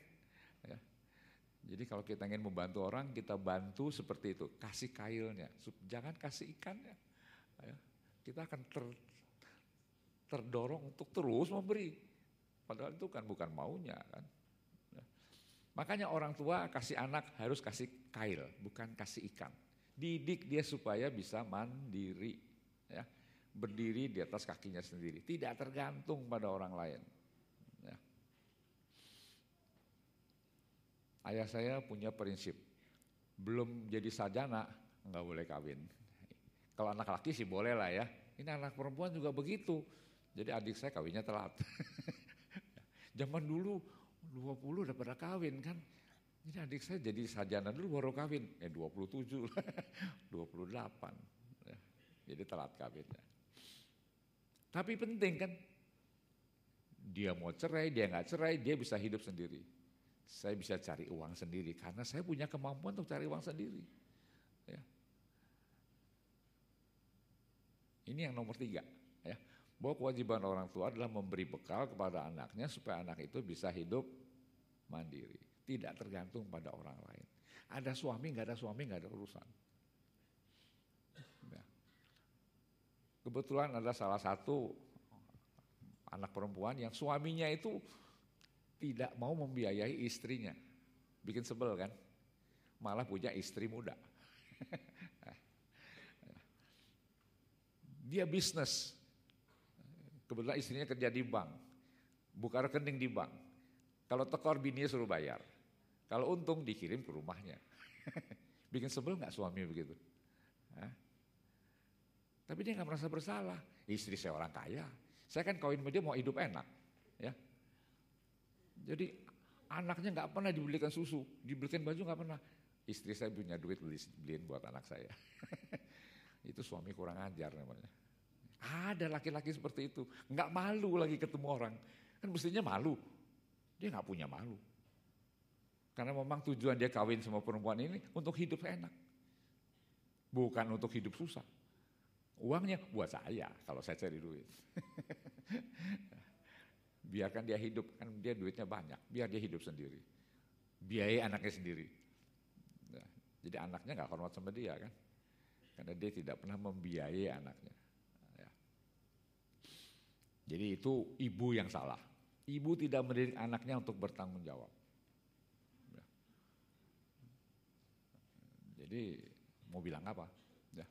S1: Ya. Jadi kalau kita ingin membantu orang, kita bantu seperti itu, kasih kailnya, jangan kasih ikannya. Ya. Kita akan ter, terdorong untuk terus memberi. Padahal itu kan bukan maunya kan. Makanya orang tua kasih anak harus kasih kail, bukan kasih ikan. Didik dia supaya bisa mandiri, ya. berdiri di atas kakinya sendiri, tidak tergantung pada orang lain. Ya. Ayah saya punya prinsip, belum jadi sarjana nggak boleh kawin. Kalau anak laki sih boleh lah ya. Ini anak perempuan juga begitu. Jadi adik saya kawinnya telat. Zaman dulu 20 udah pada kawin kan. Jadi adik saya jadi sarjana dulu baru kawin. Eh 27 lah, 28. Ya, jadi telat kawinnya. Tapi penting kan. Dia mau cerai, dia nggak cerai, dia bisa hidup sendiri. Saya bisa cari uang sendiri karena saya punya kemampuan untuk cari uang sendiri. Ya. Ini yang nomor tiga. Ya bahwa kewajiban orang tua adalah memberi bekal kepada anaknya supaya anak itu bisa hidup mandiri, tidak tergantung pada orang lain. Ada suami, nggak ada suami, nggak ada urusan. Ya. Kebetulan ada salah satu anak perempuan yang suaminya itu tidak mau membiayai istrinya, bikin sebel kan? Malah punya istri muda. Dia bisnis, Kebetulan istrinya kerja di bank, buka rekening di bank. Kalau tekor bininya suruh bayar. Kalau untung dikirim ke rumahnya. Bikin sebel nggak suami begitu? Hah? Tapi dia nggak merasa bersalah. Istri saya orang kaya. Saya kan kawin sama dia mau hidup enak. ya. Jadi anaknya nggak pernah dibelikan susu, dibelikan baju nggak pernah. Istri saya punya duit beli, beliin buat anak saya. itu suami kurang ajar namanya. Ada laki-laki seperti itu, nggak malu lagi ketemu orang. Kan mestinya malu, dia nggak punya malu. Karena memang tujuan dia kawin sama perempuan ini untuk hidup enak. Bukan untuk hidup susah. Uangnya buat saya kalau saya cari duit. Biarkan dia hidup, kan dia duitnya banyak. Biar dia hidup sendiri. Biayai anaknya sendiri. Nah, jadi anaknya nggak hormat sama dia kan. Karena dia tidak pernah membiayai anaknya. Jadi itu ibu yang salah. Ibu tidak mendidik anaknya untuk bertanggung jawab. Ya. Jadi mau bilang apa? Ya.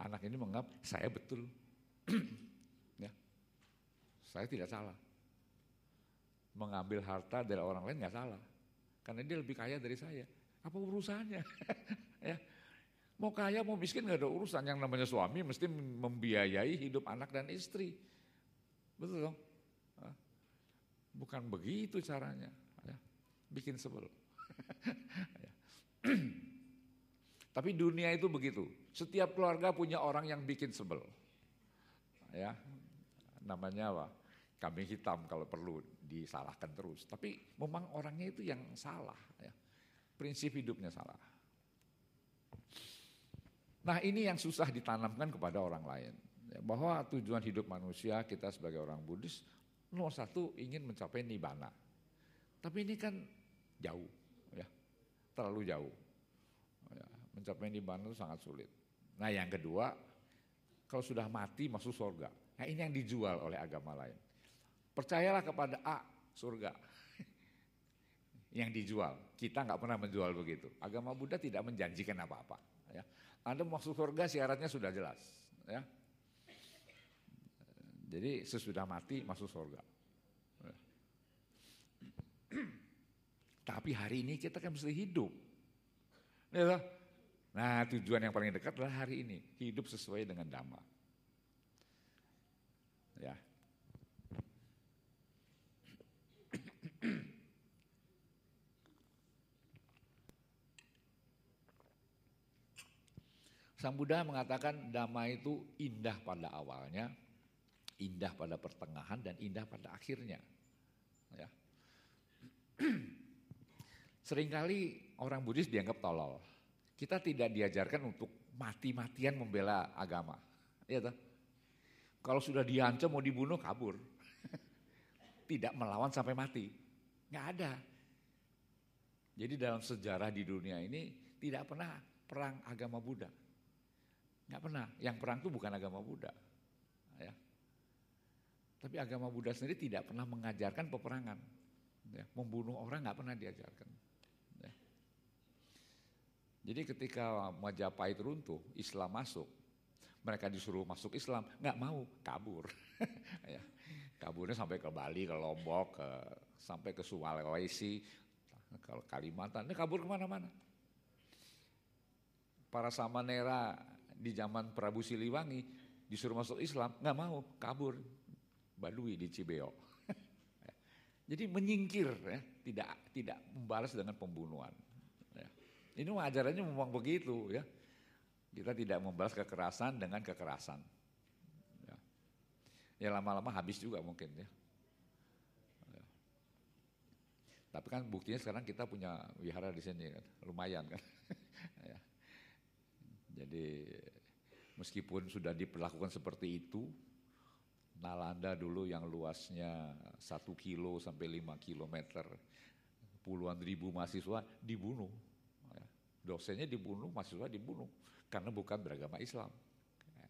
S1: Anak ini menganggap saya betul. ya. Saya tidak salah. Mengambil harta dari orang lain nggak salah. Karena dia lebih kaya dari saya. Apa urusannya? ya. Mau kaya mau miskin nggak ada urusan. Yang namanya suami mesti membiayai hidup anak dan istri. Betul dong? Bukan begitu caranya. Ya. Bikin sebel. Ya. Tapi dunia itu begitu. Setiap keluarga punya orang yang bikin sebel. Ya, namanya apa? Kami hitam kalau perlu disalahkan terus. Tapi memang orangnya itu yang salah. Ya. Prinsip hidupnya salah. Nah ini yang susah ditanamkan kepada orang lain. Ya, bahwa tujuan hidup manusia kita sebagai orang Buddhis nomor satu ingin mencapai nibana. Tapi ini kan jauh, ya, terlalu jauh. Ya, mencapai nibana itu sangat sulit. Nah yang kedua, kalau sudah mati masuk surga. Nah ini yang dijual oleh agama lain. Percayalah kepada A, surga. yang dijual. Kita nggak pernah menjual begitu. Agama Buddha tidak menjanjikan apa-apa. Ya. Anda masuk surga syaratnya sudah jelas. Ya. Jadi sesudah mati masuk surga. Tapi hari ini kita kan mesti hidup. Ya, nah tujuan yang paling dekat adalah hari ini. Hidup sesuai dengan dhamma. Ya. Sang Buddha mengatakan damai itu indah pada awalnya, indah pada pertengahan dan indah pada akhirnya. Ya. Seringkali orang Buddhis dianggap tolol. Kita tidak diajarkan untuk mati-matian membela agama. Ya toh? Kalau sudah diancam mau dibunuh kabur. tidak melawan sampai mati. Nggak ada. Jadi dalam sejarah di dunia ini tidak pernah perang agama Buddha. Nggak pernah. Yang perang itu bukan agama Buddha. Ya. Tapi agama Buddha sendiri tidak pernah mengajarkan peperangan. Ya. Membunuh orang nggak pernah diajarkan. Ya. Jadi ketika Majapahit runtuh, Islam masuk, mereka disuruh masuk Islam, nggak mau, kabur. ya. Kaburnya sampai ke Bali, ke Lombok, ke, sampai ke Sulawesi, ke Kalimantan, ini kabur ke mana-mana. Para Samanera di zaman Prabu Siliwangi disuruh masuk Islam nggak mau kabur Badui di Cibeo. Jadi menyingkir ya, tidak tidak membalas dengan pembunuhan. Ya. Ini ajarannya memang begitu ya. Kita tidak membalas kekerasan dengan kekerasan. Ya, ya lama-lama habis juga mungkin ya. ya. Tapi kan buktinya sekarang kita punya wihara di sini kan, lumayan kan. ya. Jadi meskipun sudah diperlakukan seperti itu, Nalanda dulu yang luasnya satu kilo sampai lima kilometer, puluhan ribu mahasiswa dibunuh. Ya. Dosennya dibunuh, mahasiswa dibunuh karena bukan beragama Islam. Ya.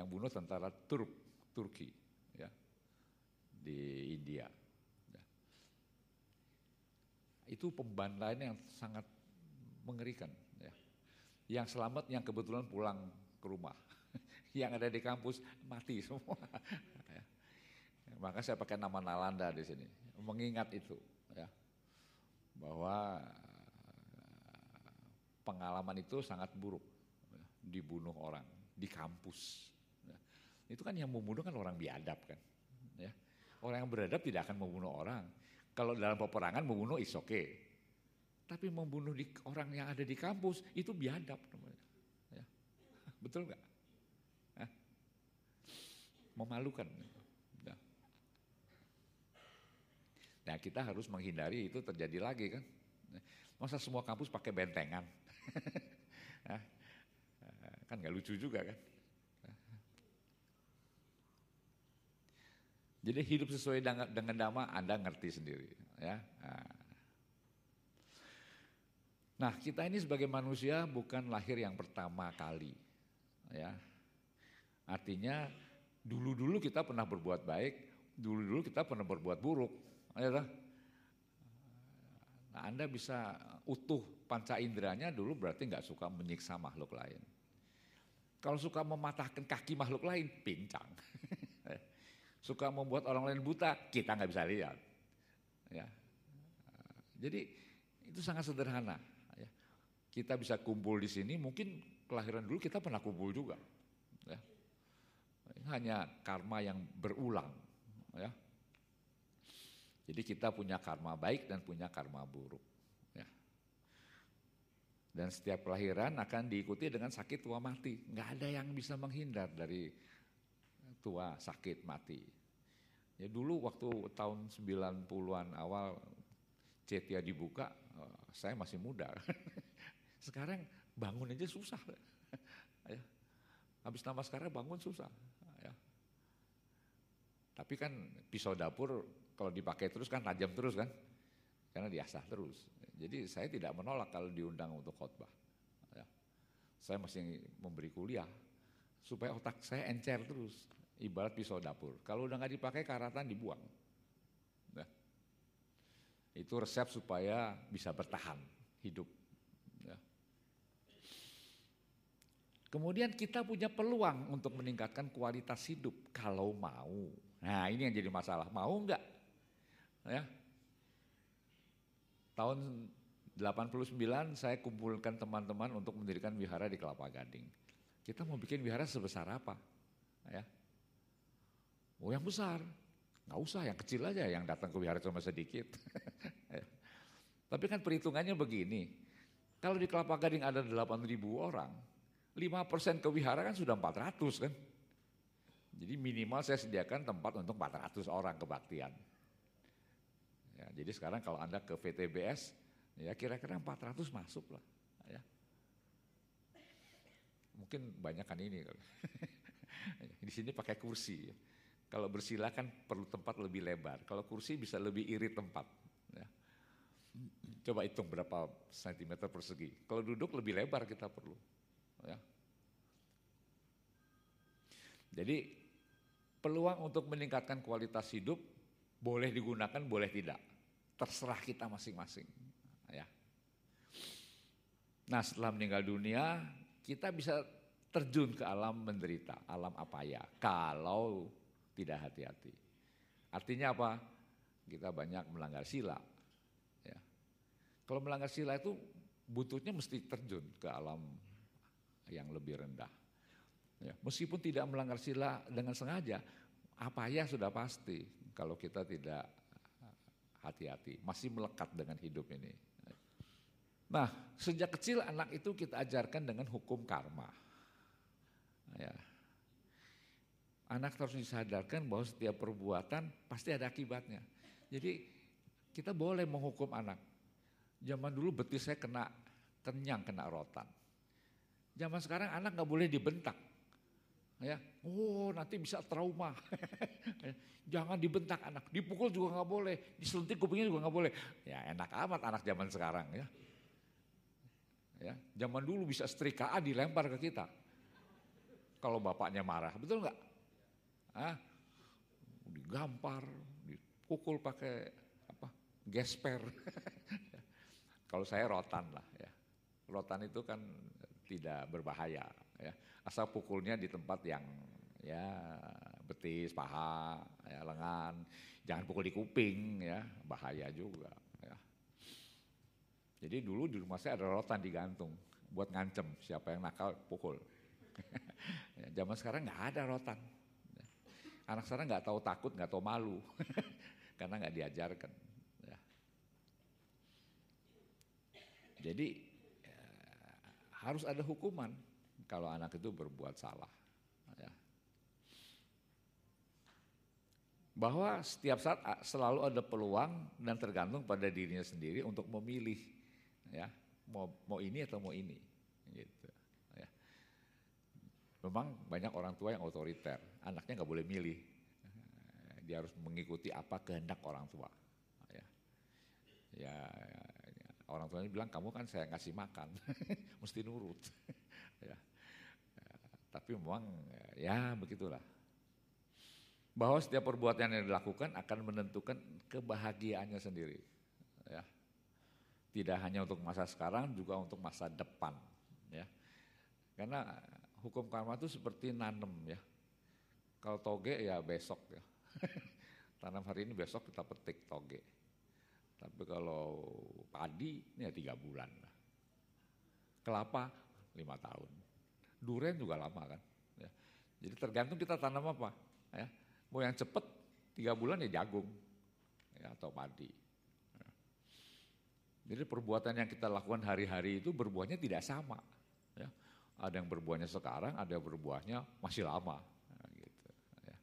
S1: Yang bunuh tentara Turk, Turki ya, di India. Ya. Itu pembantaian yang sangat mengerikan. Yang selamat yang kebetulan pulang ke rumah. yang ada di kampus mati semua. Ya. Maka saya pakai nama Nalanda di sini, mengingat itu, ya, bahwa pengalaman itu sangat buruk, ya, dibunuh orang di kampus. Ya. Itu kan yang membunuh kan orang biadab kan, ya. Orang yang beradab tidak akan membunuh orang. Kalau dalam peperangan membunuh is okay. Tapi membunuh di, orang yang ada di kampus itu biadab namanya. Ya. Betul nggak? Memalukan. Ya. Nah kita harus menghindari itu terjadi lagi kan. Masa semua kampus pakai bentengan? kan nggak lucu juga kan. Jadi hidup sesuai dengan, dhamma Anda ngerti sendiri. Ya. Nah kita ini sebagai manusia bukan lahir yang pertama kali. Ya. Artinya Dulu-dulu kita pernah berbuat baik, dulu-dulu kita pernah berbuat buruk. Ya, nah, Anda bisa utuh panca inderanya dulu berarti nggak suka menyiksa makhluk lain. Kalau suka mematahkan kaki makhluk lain, pincang. suka membuat orang lain buta, kita nggak bisa lihat. Ya. Jadi itu sangat sederhana. Ya. Kita bisa kumpul di sini, mungkin kelahiran dulu kita pernah kumpul juga. Ya hanya karma yang berulang. Ya. Jadi kita punya karma baik dan punya karma buruk. Ya. Dan setiap kelahiran akan diikuti dengan sakit tua mati. Nggak ada yang bisa menghindar dari tua sakit mati. Ya dulu waktu tahun 90-an awal Cetia dibuka, eh, saya masih muda. Sekarang bangun aja susah. Ya. Habis nama sekarang bangun susah. Tapi kan pisau dapur kalau dipakai terus kan tajam terus kan, karena diasah terus. Jadi saya tidak menolak kalau diundang untuk khotbah. Ya. Saya masih memberi kuliah supaya otak saya encer terus, ibarat pisau dapur. Kalau udah nggak dipakai karatan dibuang. Ya. Itu resep supaya bisa bertahan hidup. Ya. Kemudian kita punya peluang untuk meningkatkan kualitas hidup kalau mau. Nah ini yang jadi masalah, mau enggak? Ya. Tahun 89 saya kumpulkan teman-teman untuk mendirikan wihara di Kelapa Gading. Kita mau bikin wihara sebesar apa? Ya. Oh yang besar, nggak usah yang kecil aja yang datang ke wihara cuma sedikit. ya. Tapi kan perhitungannya begini, kalau di Kelapa Gading ada 8.000 orang, 5% ke wihara kan sudah 400 kan. Jadi minimal saya sediakan tempat untuk 400 orang kebaktian. Ya, jadi sekarang kalau Anda ke VTBS, ya kira-kira 400 masuk lah. Ya. Mungkin banyak kan ini. Di sini pakai kursi. Kalau bersila kan perlu tempat lebih lebar. Kalau kursi bisa lebih irit tempat. Ya. Coba hitung berapa sentimeter persegi. Kalau duduk lebih lebar kita perlu. Ya. Jadi Peluang untuk meningkatkan kualitas hidup boleh digunakan, boleh tidak. Terserah kita masing-masing. Ya. Nah setelah meninggal dunia, kita bisa terjun ke alam menderita, alam apa ya? Kalau tidak hati-hati. Artinya apa? Kita banyak melanggar sila. Ya. Kalau melanggar sila itu butuhnya mesti terjun ke alam yang lebih rendah. Ya, meskipun tidak melanggar sila dengan sengaja, apa ya sudah pasti kalau kita tidak hati-hati, masih melekat dengan hidup ini. Nah, sejak kecil anak itu kita ajarkan dengan hukum karma. Ya. Anak harus disadarkan bahwa setiap perbuatan pasti ada akibatnya. Jadi kita boleh menghukum anak. Zaman dulu betis saya kena kenyang, kena rotan. Zaman sekarang anak nggak boleh dibentak ya. Oh nanti bisa trauma. Jangan dibentak anak. Dipukul juga nggak boleh. Diselentik kupingnya juga nggak boleh. Ya enak amat anak zaman sekarang ya. Ya zaman dulu bisa setrika dilempar ke kita. Kalau bapaknya marah betul nggak? Ah digampar dipukul pakai apa? Gesper. Kalau saya rotan lah ya. Rotan itu kan tidak berbahaya Ya. Asal pukulnya di tempat yang ya betis, paha, ya, lengan. Jangan pukul di kuping ya, bahaya juga. Ya. Jadi dulu di rumah saya ada rotan digantung buat ngancem siapa yang nakal pukul. ya, zaman sekarang nggak ada rotan. Anak sekarang nggak tahu takut, nggak tahu malu, karena nggak diajarkan. Ya. Jadi ya, harus ada hukuman kalau anak itu berbuat salah. Ya. Bahwa setiap saat selalu ada peluang dan tergantung pada dirinya sendiri untuk memilih, ya mau mau ini atau mau ini, gitu. Ya. Memang banyak orang tua yang otoriter, anaknya nggak boleh milih, dia harus mengikuti apa kehendak orang tua. Ya, ya, ya. Orang tuanya bilang kamu kan saya ngasih makan, mesti nurut. ya tapi memang ya begitulah. Bahwa setiap perbuatan yang dilakukan akan menentukan kebahagiaannya sendiri. Ya. Tidak hanya untuk masa sekarang, juga untuk masa depan. Ya. Karena hukum karma itu seperti nanam ya. Kalau toge ya besok ya. Tanam hari ini besok kita petik toge. Tapi kalau padi ini ya tiga bulan. Kelapa lima tahun. Duren juga lama kan. Ya. Jadi tergantung kita tanam apa. Ya. Mau yang cepat tiga bulan ya jagung ya, atau padi. Ya. Jadi perbuatan yang kita lakukan hari-hari itu berbuahnya tidak sama. Ya. Ada yang berbuahnya sekarang, ada yang berbuahnya masih lama. Ya, gitu, ya.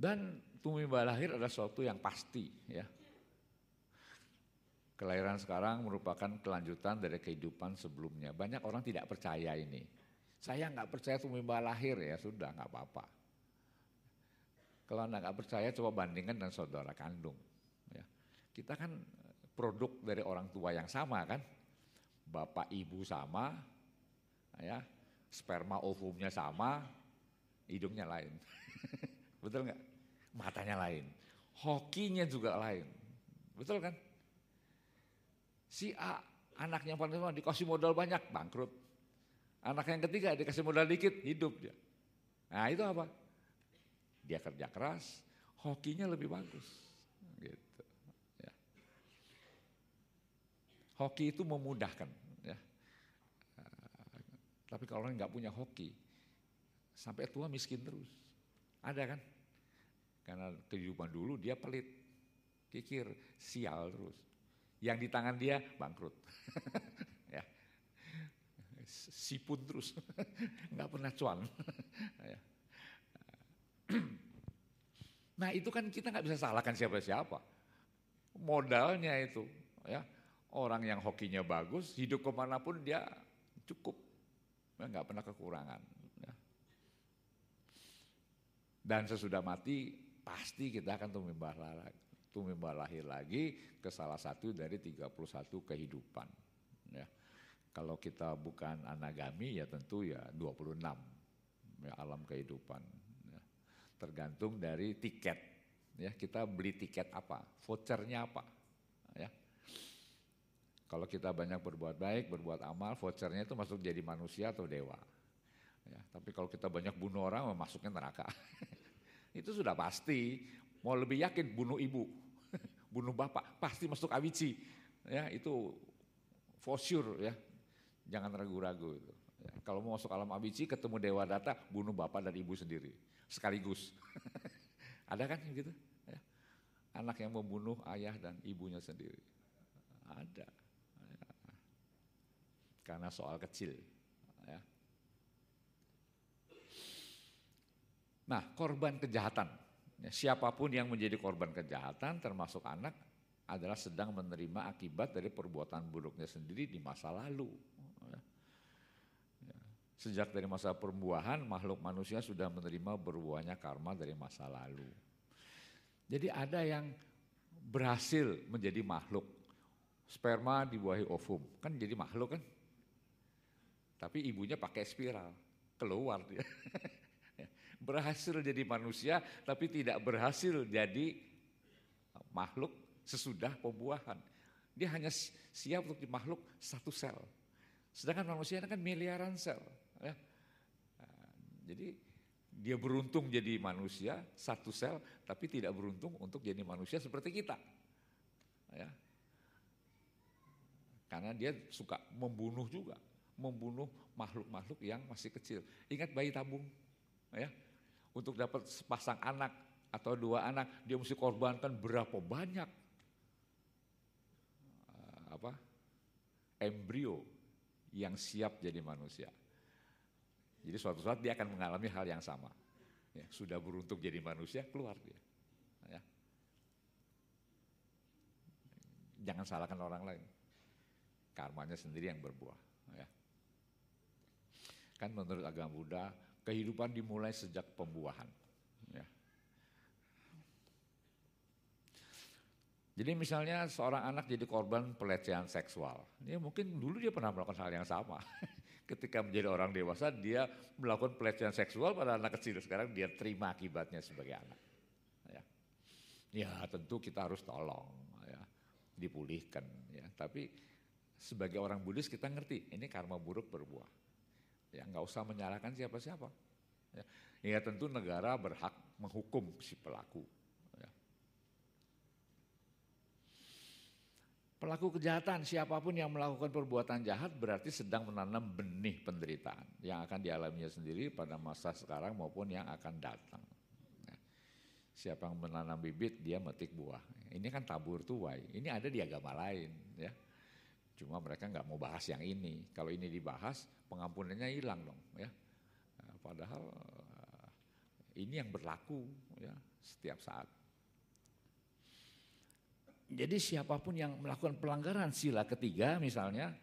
S1: Dan tumimba lahir adalah sesuatu yang pasti ya. Kelahiran sekarang merupakan kelanjutan dari kehidupan sebelumnya. Banyak orang tidak percaya ini. Saya nggak percaya tumimba lahir ya sudah nggak apa-apa. Kalau anda nggak percaya coba bandingkan dengan saudara kandung. Ya. Kita kan produk dari orang tua yang sama kan. Bapak ibu sama, ya sperma ovumnya sama, hidungnya lain. Betul nggak? Matanya lain. Hokinya juga lain. Betul kan? Si A, anaknya paling tua dikasih modal banyak, bangkrut. Anak yang ketiga dikasih modal dikit, hidup dia. Nah itu apa? Dia kerja keras, hokinya lebih bagus. Gitu. Ya. Hoki itu memudahkan. Ya. Tapi kalau orang nggak punya hoki, sampai tua miskin terus. Ada kan? Karena kehidupan dulu dia pelit, kikir, sial terus. Yang di tangan dia bangkrut. ya. Sipun terus, nggak pernah cuan. ya. nah itu kan kita nggak bisa salahkan siapa-siapa. Modalnya itu, ya orang yang hokinya bagus, hidup ke mana pun dia cukup, ya, nggak pernah kekurangan. Ya. Dan sesudah mati pasti kita akan tumbuh lagi lahir lagi ke salah satu dari 31 kehidupan. Ya. Kalau kita bukan anagami ya tentu ya 26 ya, alam kehidupan. Ya. Tergantung dari tiket. Ya, kita beli tiket apa, vouchernya apa. Ya. Kalau kita banyak berbuat baik, berbuat amal, vouchernya itu masuk jadi manusia atau dewa. Ya, tapi kalau kita banyak bunuh orang, masuknya neraka. itu sudah pasti. Mau lebih yakin bunuh ibu, bunuh bapak, pasti masuk awici. Ya, itu for sure ya. Jangan ragu-ragu itu. Ya, kalau mau masuk alam awici ketemu dewa data, bunuh bapak dan ibu sendiri sekaligus. Ada kan gitu? Ya. Anak yang membunuh ayah dan ibunya sendiri. Ada. Ya. Karena soal kecil. Ya. Nah, korban kejahatan Ya, siapa pun yang menjadi korban kejahatan termasuk anak adalah sedang menerima akibat dari perbuatan buruknya sendiri di masa lalu. Ya. Ya. Sejak dari masa perbuahan makhluk manusia sudah menerima berbuahnya karma dari masa lalu. Jadi ada yang berhasil menjadi makhluk. Sperma dibuahi ovum, kan jadi makhluk kan. Tapi ibunya pakai spiral, keluar dia. berhasil jadi manusia tapi tidak berhasil jadi makhluk sesudah pembuahan. Dia hanya siap untuk makhluk satu sel. Sedangkan manusia kan miliaran sel. Ya. Nah, jadi dia beruntung jadi manusia satu sel, tapi tidak beruntung untuk jadi manusia seperti kita. Ya. Karena dia suka membunuh juga, membunuh makhluk-makhluk yang masih kecil. Ingat bayi tabung, ya. Untuk dapat sepasang anak atau dua anak, dia mesti korbankan berapa banyak apa embrio yang siap jadi manusia. Jadi suatu saat dia akan mengalami hal yang sama. Ya, sudah beruntung jadi manusia, keluar dia. Ya. Jangan salahkan orang lain. Karmanya sendiri yang berbuah. Ya. Kan menurut agama Buddha, kehidupan dimulai sejak pembuahan. Jadi misalnya seorang anak jadi korban pelecehan seksual, ya mungkin dulu dia pernah melakukan hal yang sama. Ketika menjadi orang dewasa dia melakukan pelecehan seksual pada anak kecil, sekarang dia terima akibatnya sebagai anak. Ya, ya tentu kita harus tolong, ya, dipulihkan. Ya. Tapi sebagai orang Buddhis kita ngerti ini karma buruk berbuah. Ya nggak usah menyalahkan siapa-siapa. Ya. ya tentu negara berhak menghukum si pelaku Pelaku kejahatan, siapa pun yang melakukan perbuatan jahat berarti sedang menanam benih penderitaan yang akan dialaminya sendiri pada masa sekarang maupun yang akan datang. Nah, siapa yang menanam bibit, dia metik buah. Ini kan tabur tuai, ini ada di agama lain. ya. Cuma mereka nggak mau bahas yang ini. Kalau ini dibahas, pengampunannya hilang dong. ya. Nah, padahal eh, ini yang berlaku ya setiap saat. Jadi siapa pun yang melakukan pelanggaran sila ketiga misalnya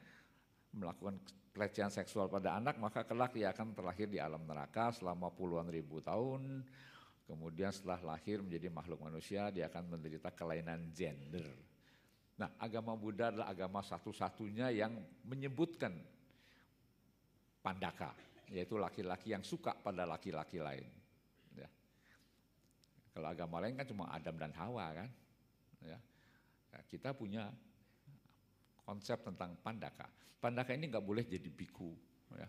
S1: melakukan pelecehan seksual pada anak maka kelak ia akan terlahir di alam neraka selama puluhan ribu tahun. Kemudian setelah lahir menjadi makhluk manusia dia akan menderita kelainan gender. Nah agama Buddha adalah agama satu-satunya yang menyebutkan pandaka yaitu laki-laki yang suka pada laki-laki lain. Ya. Kalau agama lain kan cuma Adam dan Hawa kan. Ya. Ya, kita punya konsep tentang pandaka. Pandaka ini nggak boleh jadi biku. Ya.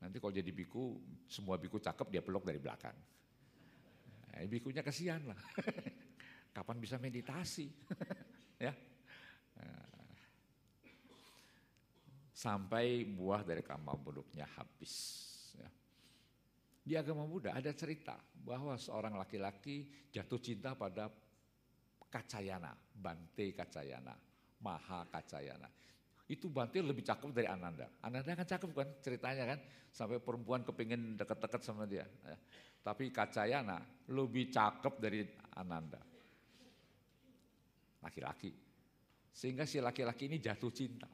S1: Nanti kalau jadi biku, semua biku cakep dia peluk dari belakang. Ya, bikunya kesian lah. Kapan bisa meditasi? ya. Sampai buah dari kamar buruknya habis. Ya. Di agama Buddha ada cerita bahwa seorang laki-laki jatuh cinta pada Kacayana, Bante Kacayana, Maha Kacayana. Itu Bante lebih cakep dari Ananda. Ananda kan cakep kan ceritanya kan, sampai perempuan kepingin deket-deket sama dia. Ya. Tapi Kacayana lebih cakep dari Ananda. Laki-laki. Sehingga si laki-laki ini jatuh cinta.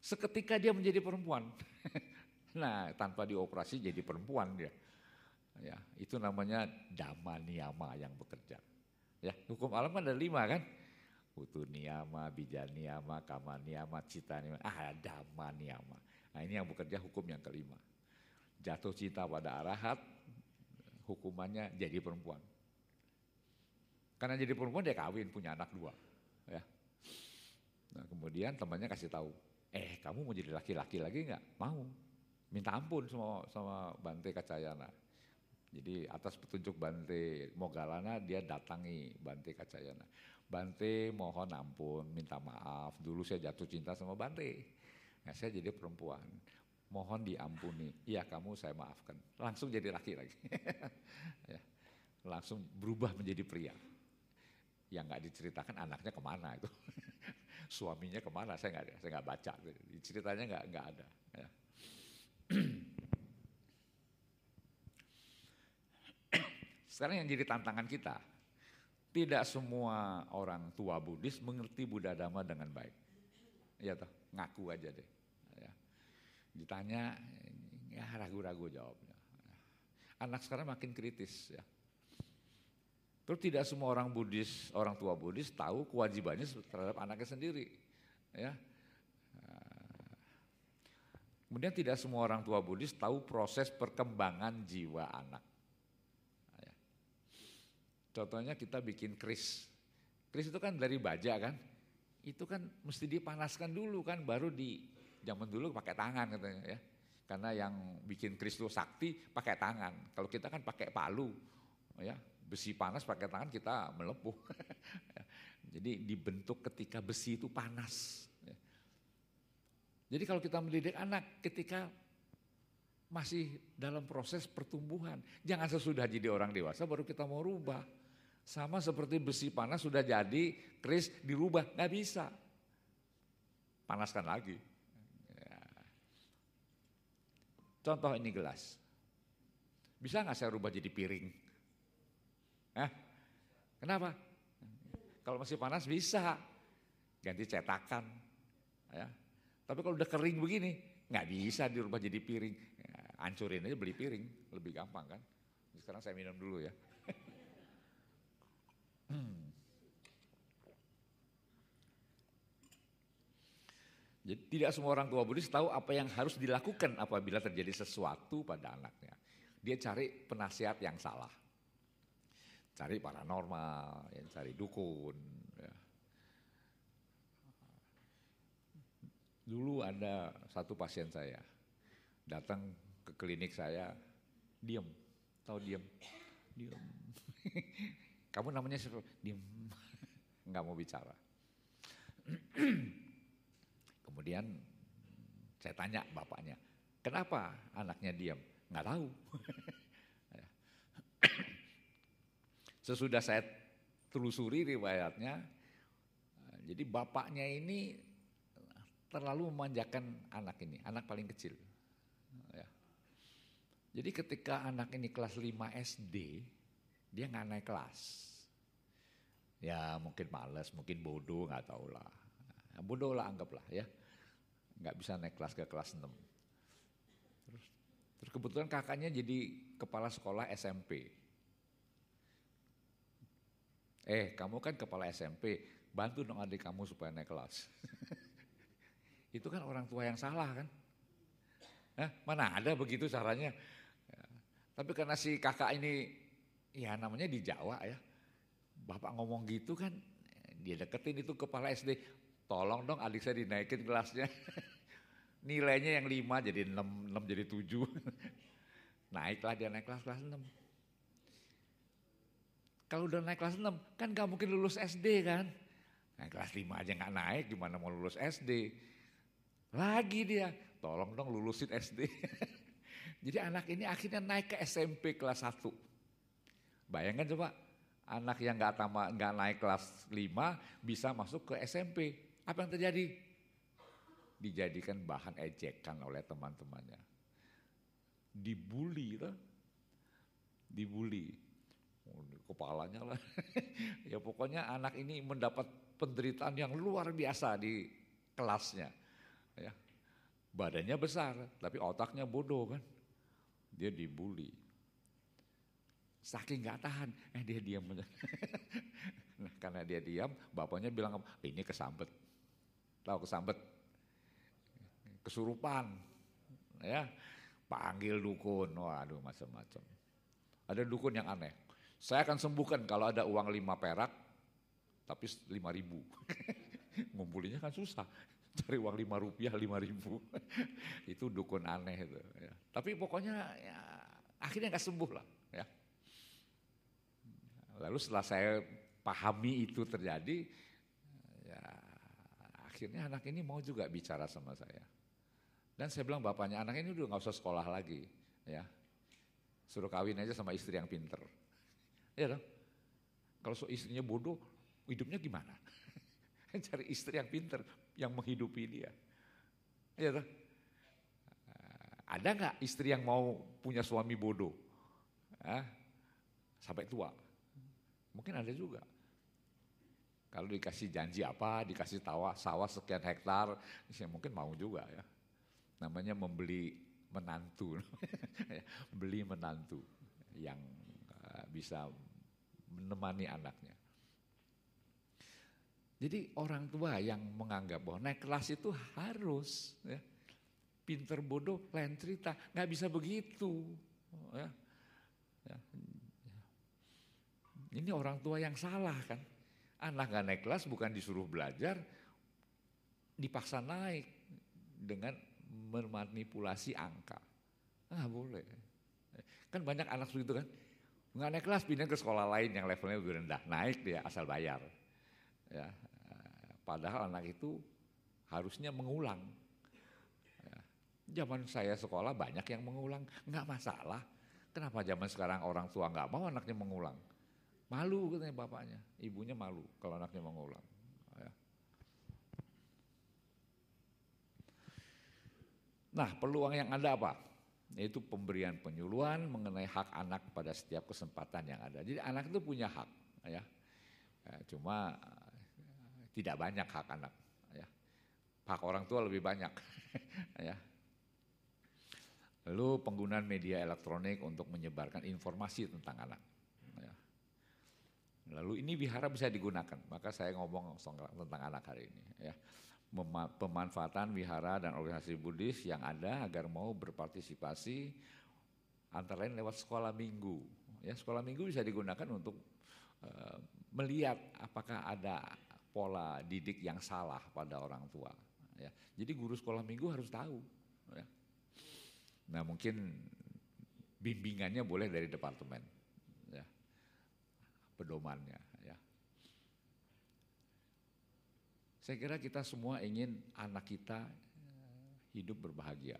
S1: Seketika dia menjadi perempuan. nah tanpa dioperasi jadi perempuan dia. Ya, itu namanya dhamma niyama yang bekerja. Ya, hukum alam kan ada lima kan? Utu niyama, bija niyama, kama niyama, cita niyama, ah dhamma niyama. Nah ini yang bekerja hukum yang kelima. Jatuh cinta pada arahat, hukumannya jadi perempuan. Karena jadi perempuan dia kawin, punya anak dua. Ya. Nah kemudian temannya kasih tahu, eh kamu mau jadi laki-laki lagi nggak? Mau. Minta ampun sama sama Bante Kacayana. Jadi atas petunjuk Bante Mogalana dia datangi Bante Kacayana. Bante mohon ampun, minta maaf. Dulu saya jatuh cinta sama Bante. Nah, saya jadi perempuan. Mohon diampuni. Iya kamu saya maafkan. Langsung jadi laki lagi. ya. Langsung berubah menjadi pria. Yang nggak diceritakan anaknya ke mana itu. Suaminya ke mana saya nggak saya nggak baca. Ceritanya nggak nggak ada. Ya. Sekarang yang jadi tantangan kita, tidak semua orang tua Buddhis mengerti Buddha Dhamma dengan baik. Ya toh, ngaku aja deh. Ya. Ditanya, ya ragu-ragu jawabnya. Anak sekarang makin kritis ya. Terus tidak semua orang Buddhis, orang tua Buddhis tahu kewajibannya terhadap anaknya sendiri. Ya. Kemudian tidak semua orang tua Buddhis tahu proses perkembangan jiwa anak. Contohnya kita bikin kris. Kris itu kan dari baja kan. itu kan mesti dipanaskan dulu kan, baru di zaman dulu pakai tangan katanya ya. Karena yang bikin Kristus sakti pakai tangan. Kalau kita kan pakai palu, ya besi panas pakai tangan kita melepuh. Jadi dibentuk ketika besi itu panas. Ya. Jadi kalau kita mendidik anak ketika masih dalam proses pertumbuhan, jangan sesudah jadi orang dewasa baru kita mau rubah. Sama seperti besi panas sudah jadi, kris dirubah, nggak bisa. Panaskan lagi. Contoh ini gelas. Bisa nggak saya rubah jadi piring? Eh? Kenapa? Kalau masih panas bisa. Ganti cetakan. Ya. Tapi kalau udah kering begini, nggak bisa dirubah jadi piring. Ya, hancurin aja beli piring, lebih gampang kan. Sekarang saya minum dulu ya. hmm. Jadi tidak semua orang tua Buddhis tahu apa yang harus dilakukan apabila terjadi sesuatu pada anaknya. Dia cari penasihat yang salah. Cari paranormal, yang cari dukun. Ya. Dulu ada satu pasien saya datang ke klinik saya, diem, tahu diem, diem. Kamu namanya siapa? Diem, nggak mau bicara. Kemudian saya tanya bapaknya, kenapa anaknya diam? Nggak tahu. Sesudah saya telusuri riwayatnya, jadi bapaknya ini terlalu memanjakan anak ini, anak paling kecil. Ya. Jadi ketika anak ini kelas 5 SD, dia nggak naik kelas. Ya mungkin males, mungkin bodoh, nggak tahu lah. Bodoh lah anggaplah ya nggak bisa naik kelas ke kelas 6. Terus, terus kebetulan kakaknya jadi kepala sekolah SMP. Eh, kamu kan kepala SMP, bantu dong adik kamu supaya naik kelas. Itu kan orang tua yang salah kan? Eh, mana ada begitu caranya? Ya. Tapi karena si kakak ini, ya namanya di Jawa ya, bapak ngomong gitu kan, dia deketin itu kepala SD, tolong dong adik saya dinaikin kelasnya. Nilainya yang 5 jadi 6, 6 jadi 7. Naiklah dia naik kelas kelas 6. Kalau udah naik kelas 6 kan gak mungkin lulus SD kan. Nah, kelas 5 aja gak naik gimana mau lulus SD. Lagi dia, tolong dong lulusin SD. Jadi anak ini akhirnya naik ke SMP kelas 1. Bayangkan coba, anak yang gak, tambah, gak naik kelas 5 bisa masuk ke SMP. Apa yang terjadi? Dijadikan bahan ejekan oleh teman-temannya. Dibully lah. Dibully. Kepalanya lah. ya pokoknya anak ini mendapat penderitaan yang luar biasa di kelasnya. Ya. Badannya besar, tapi otaknya bodoh kan. Dia dibully. Saking gak tahan, eh dia diam. nah karena dia diam, bapaknya bilang, ini kesambet. Tahu kesambet? Kesurupan. Ya. Panggil dukun. Waduh macam-macam. Ada dukun yang aneh. Saya akan sembuhkan kalau ada uang lima perak, tapi lima ribu. Ngumpulinnya kan susah. Cari uang lima rupiah, lima ribu. itu dukun aneh itu. Ya. Tapi pokoknya ya, akhirnya nggak sembuh lah. Ya. Lalu setelah saya pahami itu terjadi, akhirnya anak ini mau juga bicara sama saya. Dan saya bilang bapaknya anak ini udah nggak usah sekolah lagi, ya. Suruh kawin aja sama istri yang pinter. Ya dong. Kalau so istrinya bodoh, hidupnya gimana? Cari istri yang pinter, yang menghidupi dia. Ya dong. Ada nggak istri yang mau punya suami bodoh? Hah? Sampai tua. Mungkin ada juga. Kalau dikasih janji apa, dikasih tawa, sawah sekian hektar, ya mungkin mau juga ya. Namanya membeli menantu, beli menantu yang eh, bisa menemani anaknya. Jadi orang tua yang menganggap bahwa naik kelas itu harus, ya. pinter bodoh lain cerita, nggak bisa begitu. Ya. Ya. Ini orang tua yang salah kan. Anak gak naik kelas bukan disuruh belajar, dipaksa naik dengan memanipulasi angka. Ah boleh. Kan banyak anak itu kan. Nggak naik kelas pindah ke sekolah lain yang levelnya lebih rendah. Naik dia asal bayar. Ya, padahal anak itu harusnya mengulang. Ya. Zaman saya sekolah banyak yang mengulang, nggak masalah. Kenapa zaman sekarang orang tua nggak mau anaknya mengulang? Malu katanya bapaknya, ibunya malu kalau anaknya mengulang. Ya. Nah peluang yang ada apa? Yaitu pemberian penyuluhan mengenai hak anak pada setiap kesempatan yang ada. Jadi anak itu punya hak, ya. ya cuma tidak banyak hak anak. Ya. Hak orang tua lebih banyak. ya. Lalu penggunaan media elektronik untuk menyebarkan informasi tentang anak. Ya. Lalu ini wihara bisa digunakan, maka saya ngomong tentang anak hari ini. Ya. Pemanfaatan wihara dan organisasi Buddhis yang ada agar mau berpartisipasi antara lain lewat sekolah minggu. Ya, sekolah minggu bisa digunakan untuk uh, melihat apakah ada pola didik yang salah pada orang tua. Ya. Jadi guru sekolah minggu harus tahu. Ya. Nah mungkin bimbingannya boleh dari departemen, ya. pedomannya. Ya. Saya kira kita semua ingin anak kita eh, hidup berbahagia.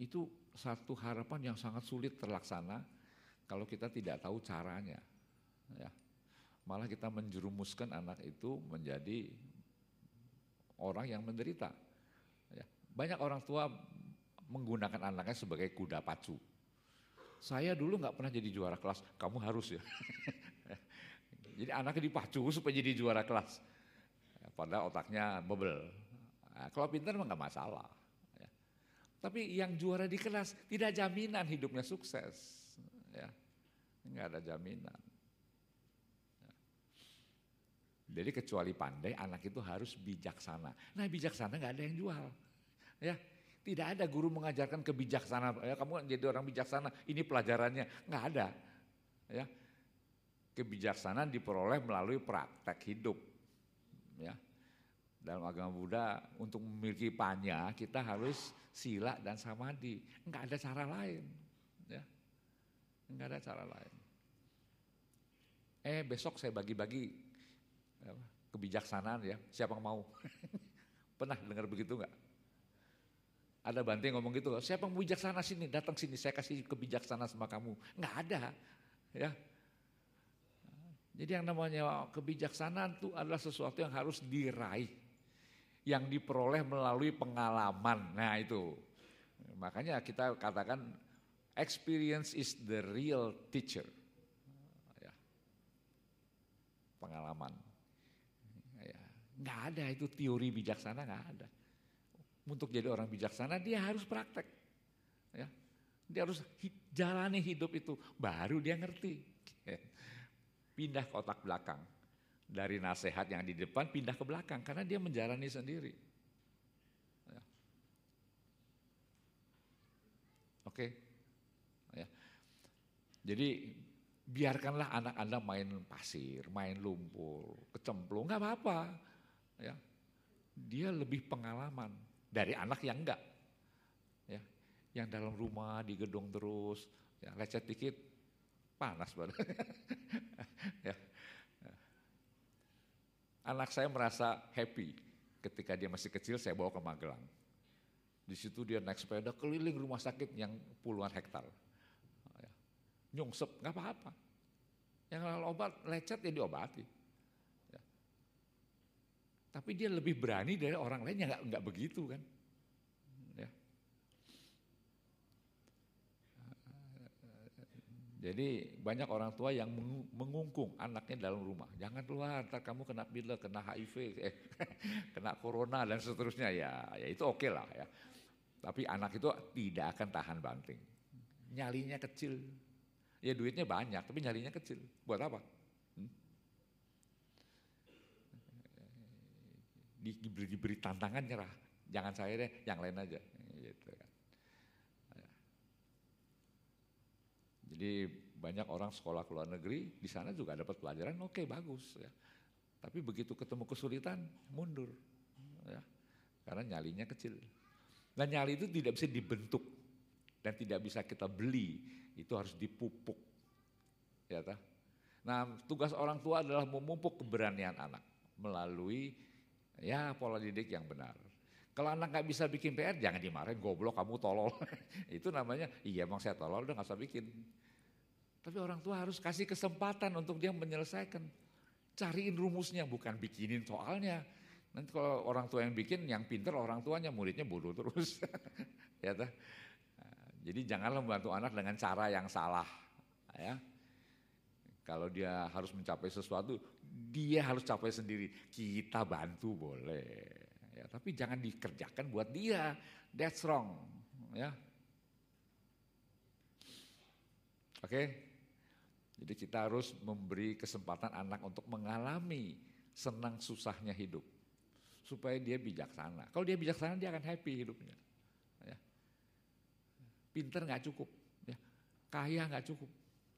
S1: Itu satu harapan yang sangat sulit terlaksana kalau kita tidak tahu caranya. Ya malah kita menjerumuskan anak itu menjadi orang yang menderita. Ya. Banyak orang tua menggunakan anaknya sebagai kuda pacu. Saya dulu nggak pernah jadi juara kelas, kamu harus ya. jadi anaknya dipacu supaya jadi juara kelas. Padahal otaknya bebel. Nah, kalau pintar mah nggak masalah. Ya. Tapi yang juara di kelas tidak jaminan hidupnya sukses. Ya. Nggak ada jaminan. Jadi kecuali pandai, anak itu harus bijaksana. Nah bijaksana nggak ada yang jual. Ya, tidak ada guru mengajarkan kebijaksanaan. Ya, kamu jadi orang bijaksana, ini pelajarannya nggak ada. Ya, kebijaksanaan diperoleh melalui praktek hidup. Ya, dalam agama Buddha untuk memiliki panya kita harus sila dan samadhi. Enggak ada cara lain. Ya, enggak ada cara lain. Eh besok saya bagi-bagi kebijaksanaan ya, siapa yang mau? Pernah dengar begitu nggak? Ada banting ngomong gitu, siapa yang bijaksana sini, datang sini, saya kasih kebijaksanaan sama kamu. Nggak ada, ya. Jadi yang namanya kebijaksanaan itu adalah sesuatu yang harus diraih, yang diperoleh melalui pengalaman. Nah itu, makanya kita katakan experience is the real teacher. Ya. Pengalaman. Nggak ada itu teori bijaksana nggak ada. Untuk jadi orang bijaksana dia harus praktek. Ya. Dia harus jalani hidup itu, baru dia ngerti. Pindah ke otak belakang. Dari nasihat yang di depan pindah ke belakang karena dia menjalani sendiri. Ya. Oke. Ya. Jadi biarkanlah anak Anda main pasir, main lumpur, kecemplung, nggak apa-apa ya dia lebih pengalaman dari anak yang enggak ya yang dalam rumah di gedung terus ya lecet dikit panas badan ya. Anak saya merasa happy. Ketika dia masih kecil saya bawa ke Magelang. Di situ dia naik sepeda keliling rumah sakit yang puluhan hektar. Ya. nyungsep nggak apa-apa. Yang lalu obat lecet ya diobati. Tapi dia lebih berani dari orang lain yang nggak begitu kan. Ya. Jadi banyak orang tua yang mengungkung anaknya dalam rumah. Jangan keluar, ntar kamu kena bila, kena HIV, eh, kena corona dan seterusnya ya. Ya itu oke okay lah ya. Tapi anak itu tidak akan tahan banting. Nyalinya kecil. Ya duitnya banyak, tapi nyalinya kecil. Buat apa? diberi, diberi tantangan nyerah. Jangan saya deh, yang lain aja. Gitu kan. Jadi banyak orang sekolah ke luar negeri, di sana juga dapat pelajaran, oke okay, bagus ya. Tapi begitu ketemu kesulitan, mundur. Ya. karena nyalinya kecil. Dan nyali itu tidak bisa dibentuk dan tidak bisa kita beli, itu harus dipupuk. Ya tak? Nah, tugas orang tua adalah memupuk keberanian anak melalui ya pola didik yang benar. Kalau anak nggak bisa bikin PR, jangan dimarahin, goblok kamu tolol. itu namanya, iya emang saya tolol, udah nggak usah bikin. Tapi orang tua harus kasih kesempatan untuk dia menyelesaikan. Cariin rumusnya, bukan bikinin soalnya. Nanti kalau orang tua yang bikin, yang pinter orang tuanya, muridnya bodoh terus. ya? Jadi janganlah membantu anak dengan cara yang salah. Ya. Kalau dia harus mencapai sesuatu, dia harus capai sendiri. Kita bantu boleh. Ya, tapi jangan dikerjakan buat dia. That's wrong. Ya. Oke. Jadi kita harus memberi kesempatan anak untuk mengalami senang susahnya hidup supaya dia bijaksana. Kalau dia bijaksana dia akan happy hidupnya. Ya. Pinter nggak cukup, ya. kaya nggak cukup,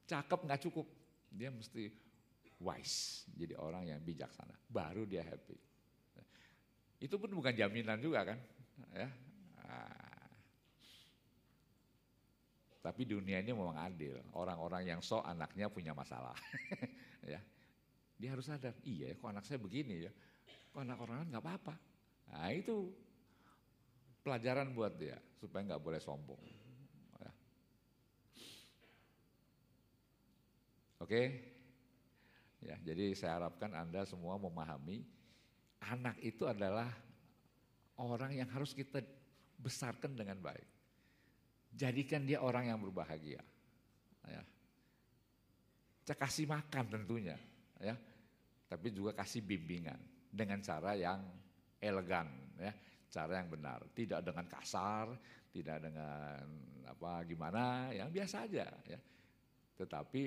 S1: cakep nggak cukup. Dia mesti wise, jadi orang yang bijaksana. Baru dia happy. Ya. Itu pun bukan jaminan juga kan, ya. Nah. Tapi dunia ini memang adil. Orang-orang yang sok anaknya punya masalah, ya. Dia harus sadar, iya kok anak saya begini ya anak orang lain nggak apa-apa. Nah itu pelajaran buat dia supaya nggak boleh sombong. Ya. Oke, ya jadi saya harapkan anda semua memahami anak itu adalah orang yang harus kita besarkan dengan baik. Jadikan dia orang yang berbahagia. Ya. Kasih makan tentunya, ya. Tapi juga kasih bimbingan dengan cara yang elegan ya, cara yang benar, tidak dengan kasar, tidak dengan apa gimana, yang biasa aja ya. Tetapi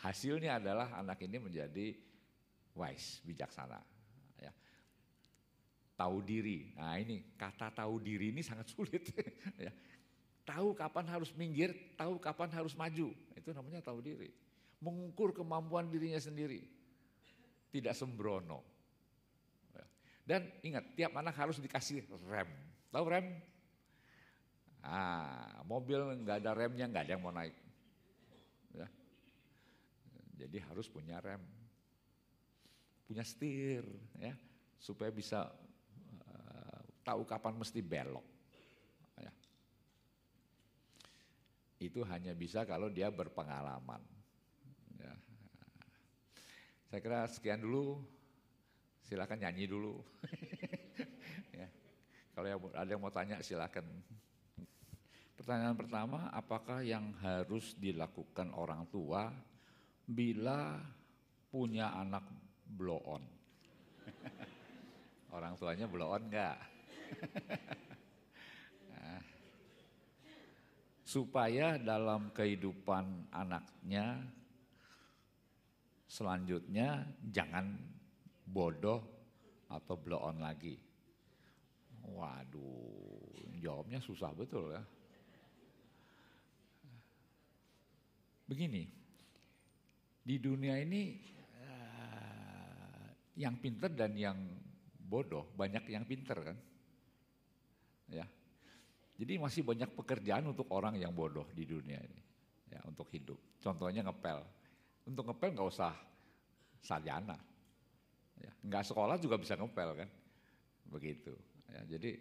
S1: hasilnya adalah anak ini menjadi wise, bijaksana ya. Tahu diri. Nah, ini kata tahu diri ini sangat sulit ya. Tahu kapan harus minggir, tahu kapan harus maju. Itu namanya tahu diri. Mengukur kemampuan dirinya sendiri. Tidak sembrono. Dan ingat, tiap anak harus dikasih rem. Tahu rem? Ah, mobil nggak ada remnya, nggak ada yang mau naik. Ya. Jadi harus punya rem, punya setir, ya, supaya bisa uh, tahu kapan mesti belok. Itu hanya bisa kalau dia berpengalaman. Ya. Saya kira sekian dulu silakan nyanyi dulu. ya. Kalau ada yang mau tanya silakan. Pertanyaan pertama, apakah yang harus dilakukan orang tua bila punya anak blow on? orang tuanya blow on enggak? nah, supaya dalam kehidupan anaknya selanjutnya jangan bodoh atau blow on lagi? Waduh, jawabnya susah betul ya. Begini, di dunia ini uh, yang pinter dan yang bodoh banyak yang pinter kan, ya. Jadi masih banyak pekerjaan untuk orang yang bodoh di dunia ini, ya untuk hidup. Contohnya ngepel, untuk ngepel nggak usah sarjana, Ya, nggak sekolah juga bisa ngepel kan, begitu. Ya, jadi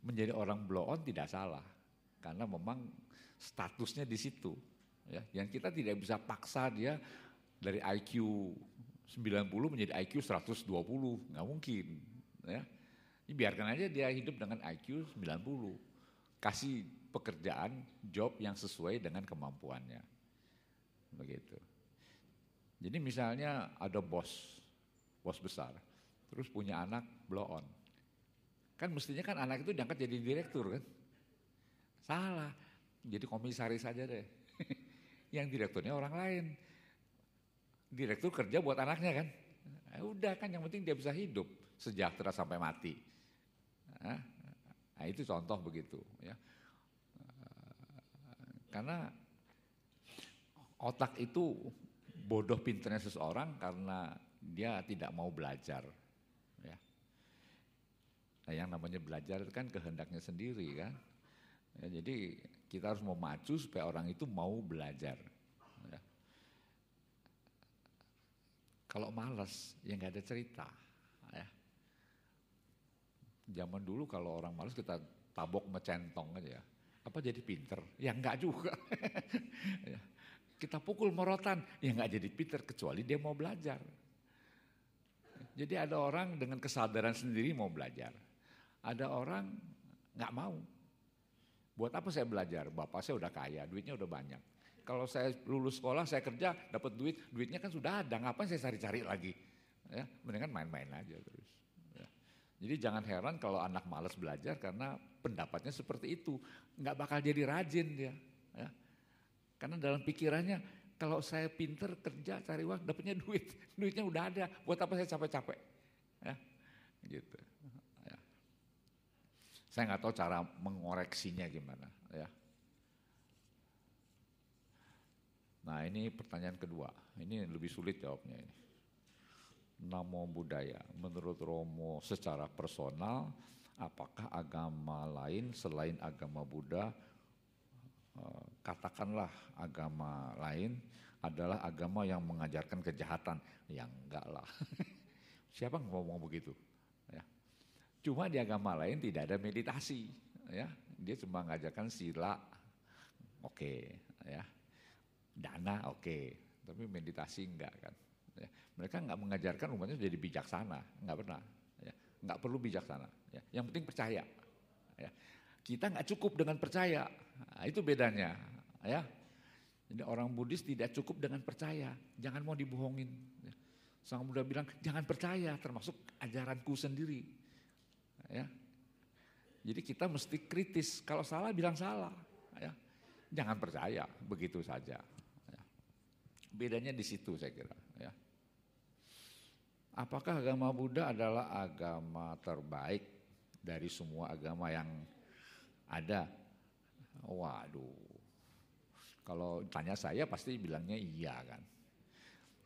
S1: menjadi orang blow on tidak salah, karena memang statusnya di situ. Ya, yang kita tidak bisa paksa dia dari IQ 90 menjadi IQ 120, nggak mungkin. Ya. Biarkan aja dia hidup dengan IQ 90. Kasih pekerjaan, job yang sesuai dengan kemampuannya. Begitu. Jadi misalnya ada bos, bos besar, terus punya anak blow on. Kan mestinya kan anak itu diangkat jadi direktur kan. Salah, jadi komisaris saja deh. yang direkturnya orang lain. Direktur kerja buat anaknya kan. Nah, udah kan yang penting dia bisa hidup sejahtera sampai mati. Nah itu contoh begitu ya. Karena otak itu bodoh pinternya seseorang karena dia tidak mau belajar. Ya. Nah, yang namanya belajar itu kan kehendaknya sendiri kan. Ya, jadi kita harus memacu supaya orang itu mau belajar. Ya. Kalau malas, ya nggak ada cerita. Ya. Zaman dulu kalau orang malas kita tabok mecentong aja. Apa jadi pinter? Ya enggak juga. ya. Kita pukul morotan, ya enggak jadi pinter kecuali dia mau belajar. Jadi ada orang dengan kesadaran sendiri mau belajar. Ada orang nggak mau. Buat apa saya belajar? Bapak saya udah kaya, duitnya udah banyak. Kalau saya lulus sekolah, saya kerja, dapat duit, duitnya kan sudah ada, ngapain saya cari-cari lagi? Ya, mendingan main-main aja terus. Ya. Jadi jangan heran kalau anak malas belajar karena pendapatnya seperti itu, nggak bakal jadi rajin dia. Ya. Karena dalam pikirannya kalau saya pinter kerja cari uang dapatnya duit, duitnya udah ada, buat apa saya capek-capek? Ya, gitu. Saya nggak tahu cara mengoreksinya gimana. Ya. Nah ini pertanyaan kedua, ini lebih sulit jawabnya ini. Namo budaya, menurut Romo secara personal, apakah agama lain selain agama Buddha, eh, katakanlah agama lain adalah agama yang mengajarkan kejahatan? Ya enggak lah. Siapa ngomong begitu? Cuma di agama lain tidak ada meditasi, ya. Dia cuma mengajarkan sila, oke, okay, ya. Dana oke, okay. tapi meditasi enggak kan. Ya. Mereka enggak mengajarkan umatnya jadi bijaksana, enggak pernah. Ya. Enggak perlu bijaksana. Ya. Yang penting percaya. Ya. Kita enggak cukup dengan percaya, nah, itu bedanya. Ya. Jadi orang Buddhis tidak cukup dengan percaya, jangan mau dibohongin. Ya. Sang Buddha bilang jangan percaya, termasuk ajaranku sendiri. Ya. Jadi kita mesti kritis. Kalau salah bilang salah. Ya. Jangan percaya begitu saja. Ya. Bedanya di situ saya kira. Apakah agama Buddha adalah agama terbaik dari semua agama yang ada? Waduh. Kalau tanya saya pasti bilangnya iya kan.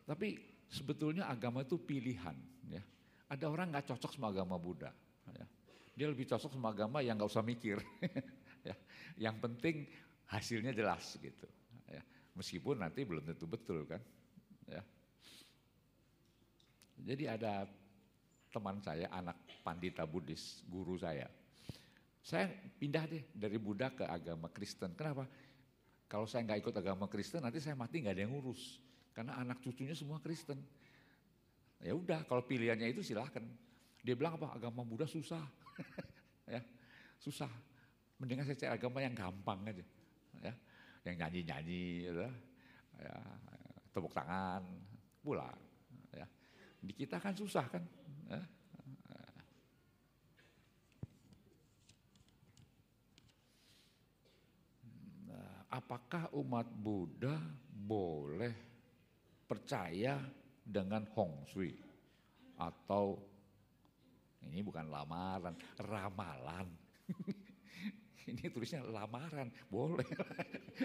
S1: Tapi sebetulnya agama itu pilihan. Ya. Ada orang nggak cocok sama agama Buddha. Ya. Dia lebih cocok sama agama yang nggak usah mikir. ya. Yang penting hasilnya jelas gitu. Ya. Meskipun nanti belum tentu betul kan. Ya. Jadi ada teman saya, anak pandita Buddhis, guru saya. Saya pindah deh dari Buddha ke agama Kristen. Kenapa? Kalau saya nggak ikut agama Kristen, nanti saya mati nggak ada yang ngurus. Karena anak cucunya semua Kristen. Ya udah, kalau pilihannya itu silahkan. Dia bilang apa? Agama Buddha susah. ya, susah. Mendingan saya cari agama yang gampang aja. Ya, yang nyanyi-nyanyi, gitu. ya, tepuk tangan, pulang. Di kita kan susah kan. Nah, apakah umat Buddha boleh percaya dengan Hong Sui atau ini bukan lamaran, ramalan. Ini tulisnya lamaran, boleh.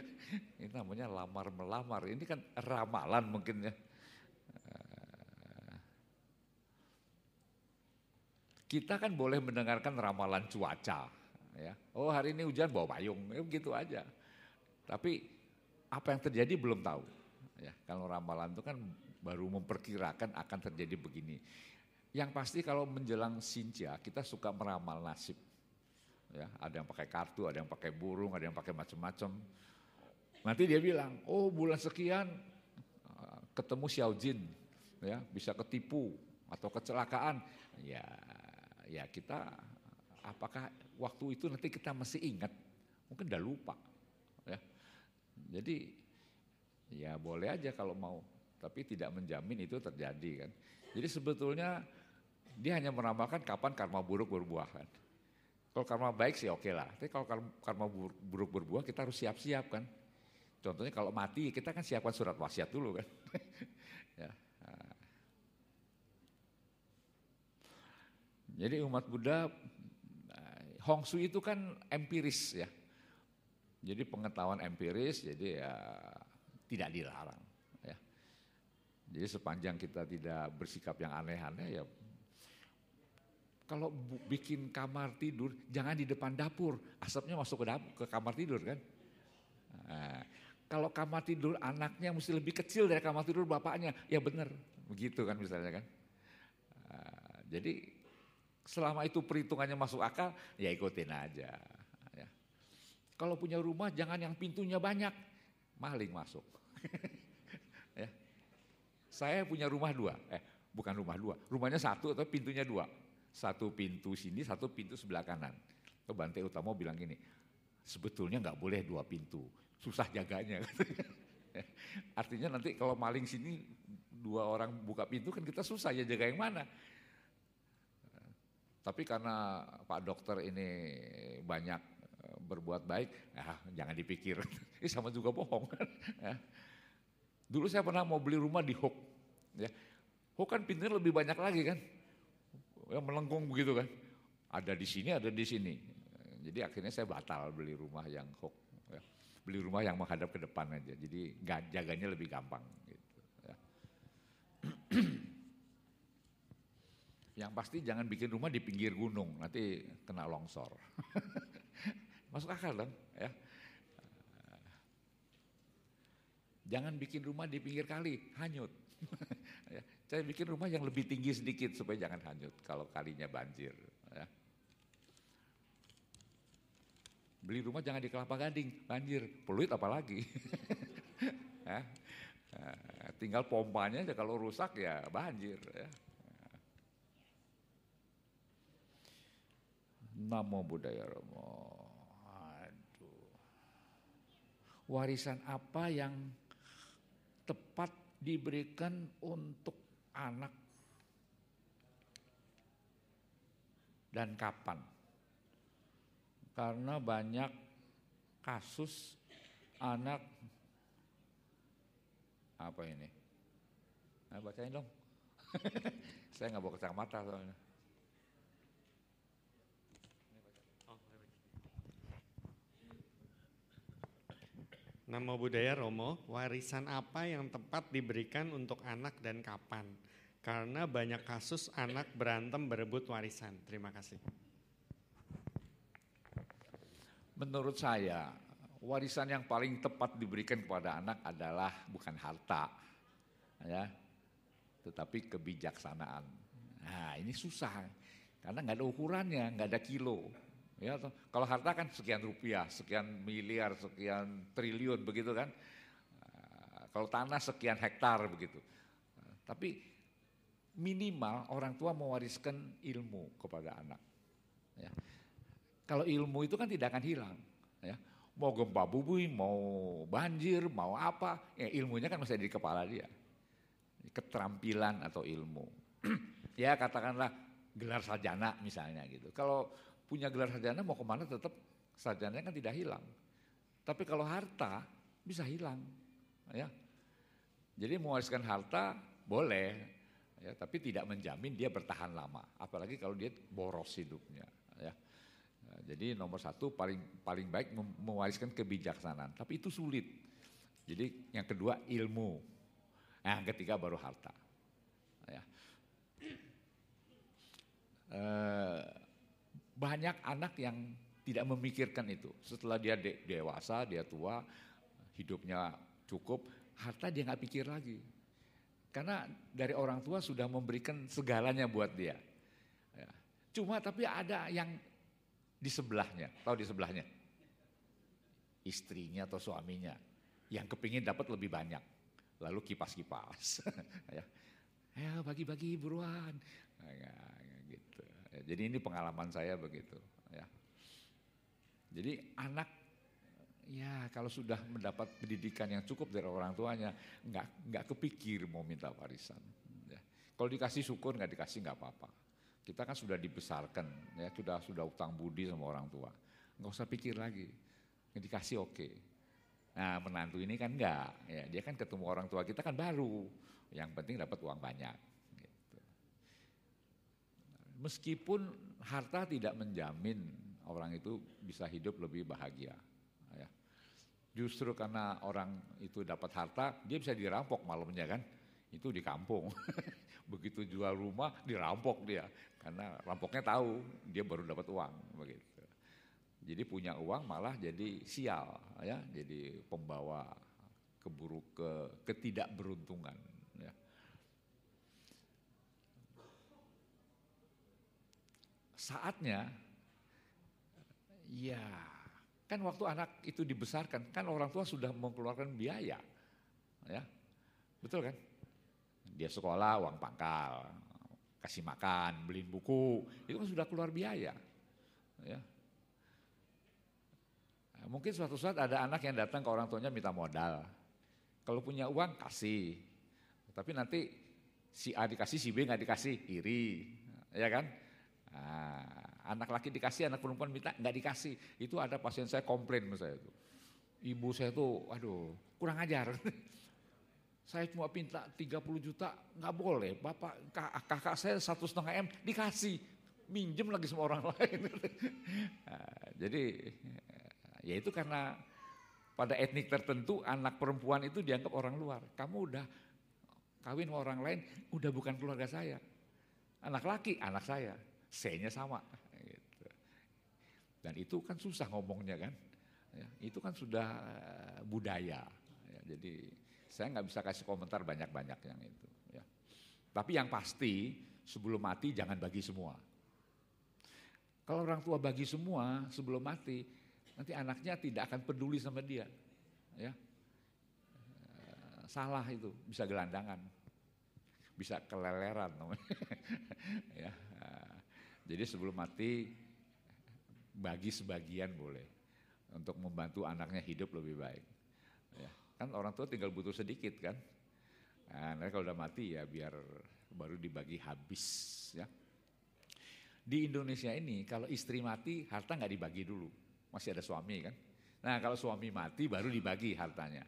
S1: Ini namanya lamar melamar. Ini kan ramalan mungkin ya. Kita kan boleh mendengarkan ramalan cuaca, ya. Oh hari ini hujan bawa payung, ya begitu aja. Tapi apa yang terjadi belum tahu. Ya, kalau ramalan itu kan baru memperkirakan akan terjadi begini. Yang pasti kalau menjelang Sinja kita suka meramal nasib. Ya, ada yang pakai kartu, ada yang pakai burung, ada yang pakai macam-macam. Nanti dia bilang, oh bulan sekian ketemu Xiao Jin, ya bisa ketipu atau kecelakaan. Ya, ya kita apakah waktu itu nanti kita masih ingat? Mungkin udah lupa. Ya. Jadi ya boleh aja kalau mau, tapi tidak menjamin itu terjadi kan. Jadi sebetulnya dia hanya meramalkan kapan karma buruk berbuah kan. Kalau karma baik sih oke lah. Tapi kalau karma buruk berbuah kita harus siap-siap kan. Contohnya kalau mati kita kan siapkan surat wasiat dulu kan. ya. Jadi umat Buddha Hong Sui itu kan empiris ya. Jadi pengetahuan empiris jadi ya tidak dilarang ya. Jadi sepanjang kita tidak bersikap yang aneh-aneh ya kalau bikin kamar tidur jangan di depan dapur, asapnya masuk ke dapur, ke kamar tidur kan. Nah, kalau kamar tidur anaknya mesti lebih kecil dari kamar tidur bapaknya, ya benar, begitu kan misalnya kan. Nah, jadi selama itu perhitungannya masuk akal, ya ikutin aja. Ya. Kalau punya rumah jangan yang pintunya banyak, maling masuk. ya. Saya punya rumah dua, eh bukan rumah dua, rumahnya satu atau pintunya dua. Satu pintu sini, satu pintu sebelah kanan. Bante Utama bilang gini, sebetulnya nggak boleh dua pintu, susah jaganya. Artinya nanti kalau maling sini dua orang buka pintu kan kita susah ya jaga yang mana. Tapi karena Pak Dokter ini banyak eh, berbuat baik, ya jangan dipikir. Ini sama juga bohong. ya. Dulu saya pernah mau beli rumah di Hook. Ya. Hook kan pintunya lebih banyak lagi kan. Ya, melengkung begitu kan. Ada di sini, ada di sini. Jadi akhirnya saya batal beli rumah yang Hook beli rumah yang menghadap ke depan aja. Jadi jaganya lebih gampang. Gitu, ya. yang pasti jangan bikin rumah di pinggir gunung, nanti kena longsor. Masuk akal dong, ya. Jangan bikin rumah di pinggir kali, hanyut. ya. Saya bikin rumah yang lebih tinggi sedikit supaya jangan hanyut kalau kalinya banjir. Ya. Beli rumah jangan di Kelapa Gading, banjir, peluit apalagi. ya. Tinggal pompanya aja kalau rusak ya banjir. Ya. Namo Buddhaya Romo. Aduh. Warisan apa yang tepat diberikan untuk anak dan kapan? karena banyak kasus anak apa ini? Nah, bacain dong. Saya nggak bawa kacamata soalnya.
S2: Nama budaya Romo, warisan apa yang tepat diberikan untuk anak dan kapan? Karena banyak kasus anak berantem berebut warisan. Terima kasih.
S1: Menurut saya, warisan yang paling tepat diberikan kepada anak adalah bukan harta, ya, tetapi kebijaksanaan. Nah, ini susah karena nggak ada ukurannya, nggak ada kilo. Ya, kalau harta kan sekian rupiah, sekian miliar, sekian triliun begitu kan. Nah, kalau tanah sekian hektar begitu. Tapi minimal orang tua mewariskan ilmu kepada anak. Ya. Kalau ilmu itu kan tidak akan hilang. Ya. Mau gempa bumi, mau banjir, mau apa, ya ilmunya kan masih di kepala dia. Keterampilan atau ilmu. ya katakanlah gelar sarjana misalnya gitu. Kalau punya gelar sarjana mau ke mana tetap sarjananya kan tidak hilang. Tapi kalau harta bisa hilang. Ya. Jadi mewariskan harta boleh, ya, tapi tidak menjamin dia bertahan lama. Apalagi kalau dia boros hidupnya. Ya. Jadi nomor satu paling paling baik mewariskan kebijaksanaan, tapi itu sulit. Jadi yang kedua ilmu, nah, yang ketiga baru harta. Ya. E, banyak anak yang tidak memikirkan itu. Setelah dia de dewasa, dia tua, hidupnya cukup, harta dia nggak pikir lagi. Karena dari orang tua sudah memberikan segalanya buat dia. Ya. Cuma tapi ada yang di sebelahnya, tahu di sebelahnya? Istrinya atau suaminya yang kepingin dapat lebih banyak. Lalu kipas-kipas. ya, ya bagi-bagi buruan. Ya. Ya, jadi ini pengalaman saya begitu. Ya. Jadi anak ya kalau sudah mendapat pendidikan yang cukup dari orang tuanya, nggak nggak kepikir mau minta warisan. Ya. Kalau dikasih syukur, nggak dikasih nggak apa-apa. Kita kan sudah dibesarkan, ya sudah sudah utang budi sama orang tua. Nggak usah pikir lagi, yang dikasih oke. Okay. Nah menantu ini kan enggak, ya dia kan ketemu orang tua kita kan baru, yang penting dapat uang banyak. Meskipun harta tidak menjamin orang itu bisa hidup lebih bahagia. Ya. Justru karena orang itu dapat harta, dia bisa dirampok malamnya kan, itu di kampung. Begitu jual rumah dirampok dia karena rampoknya tahu dia baru dapat uang begitu. Jadi punya uang malah jadi sial ya, jadi pembawa keburuk ke ketidakberuntungan ya. Saatnya ya kan waktu anak itu dibesarkan kan orang tua sudah mengeluarkan biaya ya. Betul kan? Dia sekolah uang pangkal kasih makan beliin buku itu kan sudah keluar biaya ya. Mungkin suatu saat ada anak yang datang ke orang tuanya minta modal. Kalau punya uang kasih. Tapi nanti si A dikasih si B nggak dikasih iri ya kan nah, anak laki dikasih, anak perempuan minta nggak dikasih. Itu ada pasien saya komplain sama itu. Ibu saya tuh, aduh kurang ajar. saya cuma minta 30 juta, nggak boleh. Bapak, kakak saya satu setengah M dikasih, minjem lagi sama orang lain. nah, jadi ya itu karena pada etnik tertentu anak perempuan itu dianggap orang luar. Kamu udah kawin sama orang lain, udah bukan keluarga saya. Anak laki, anak saya. C-nya sama. Dan itu kan susah ngomongnya kan. Ya, itu kan sudah eh, budaya. Ya, jadi saya nggak bisa kasih komentar banyak-banyak yang itu. Ya. Tapi yang pasti sebelum mati jangan bagi semua. Kalau orang tua bagi semua sebelum mati, nanti anaknya tidak akan peduli sama dia. Ya. Eh, salah itu, bisa gelandangan. Bisa keleleran ya. Jadi sebelum mati bagi sebagian boleh untuk membantu anaknya hidup lebih baik. Ya, kan orang tua tinggal butuh sedikit kan. Nah, kalau udah mati ya biar baru dibagi habis ya. Di Indonesia ini kalau istri mati harta nggak dibagi dulu, masih ada suami kan. Nah kalau suami mati baru dibagi hartanya.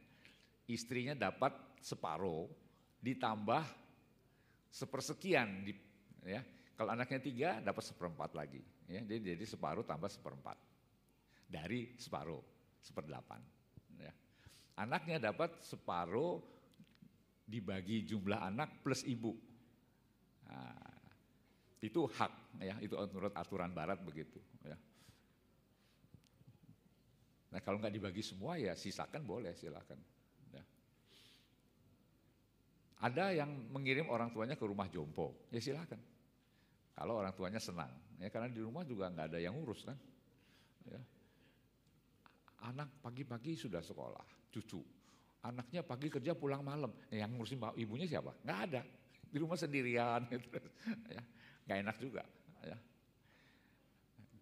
S1: Istrinya dapat separuh ditambah sepersekian di, ya kalau anaknya tiga dapat seperempat lagi. Ya, jadi, jadi separuh tambah seperempat. Dari separuh, seperdelapan. Ya. Anaknya dapat separuh dibagi jumlah anak plus ibu. Nah, itu hak, ya, itu menurut aturan barat begitu. Ya. Nah kalau nggak dibagi semua ya sisakan boleh silakan. Ya. Ada yang mengirim orang tuanya ke rumah jompo, ya silakan. Kalau orang tuanya senang, ya karena di rumah juga nggak ada yang ngurus kan. Ya. Anak pagi-pagi sudah sekolah, cucu. Anaknya pagi kerja pulang malam, ya, yang ngurusin ibunya siapa? Nggak ada, di rumah sendirian. Gitu. Ya. Nggak enak juga. Ya.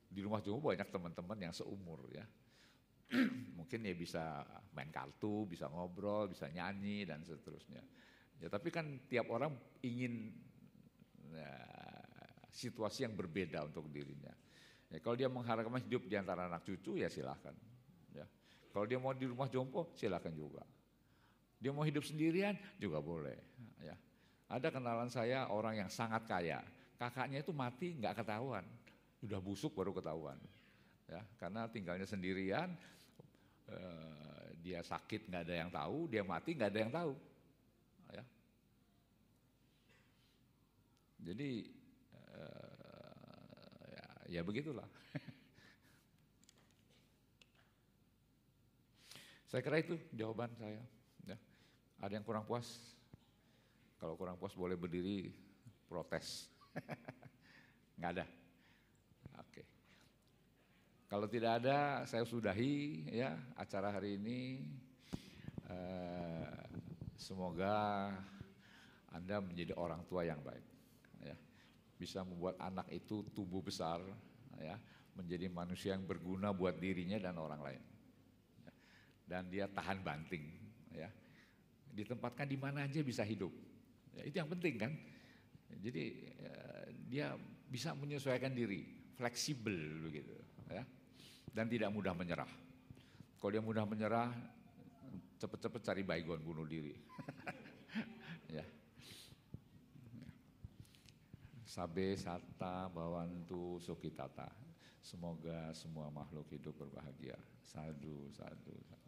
S1: Di rumah juga banyak teman-teman yang seumur ya. Mungkin ya bisa main kartu, bisa ngobrol, bisa nyanyi dan seterusnya. Ya tapi kan tiap orang ingin ya, situasi yang berbeda untuk dirinya. Ya, kalau dia mengharapkan hidup di antara anak cucu ya silahkan. Ya. Kalau dia mau di rumah jompo silahkan juga. Dia mau hidup sendirian juga boleh. Ya. Ada kenalan saya orang yang sangat kaya, kakaknya itu mati nggak ketahuan, udah busuk baru ketahuan. Ya, karena tinggalnya sendirian, eh, dia sakit nggak ada yang tahu, dia mati nggak ada yang tahu. Ya. Jadi ya, ya begitulah. saya kira itu jawaban saya. Ya. Ada yang kurang puas? Kalau kurang puas boleh berdiri protes. Nggak ada. Oke. Kalau tidak ada, saya sudahi ya acara hari ini. Eh, semoga Anda menjadi orang tua yang baik bisa membuat anak itu tumbuh besar, ya, menjadi manusia yang berguna buat dirinya dan orang lain. Dan dia tahan banting, ya, ditempatkan di mana aja bisa hidup. Ya, itu yang penting kan. Jadi ya, dia bisa menyesuaikan diri, fleksibel begitu, ya, dan tidak mudah menyerah. Kalau dia mudah menyerah, cepet-cepet cari baygon bunuh diri. ya. Sabe sata bawantu sukitata. Semoga semua makhluk hidup berbahagia. Sadu, sadu, sadu.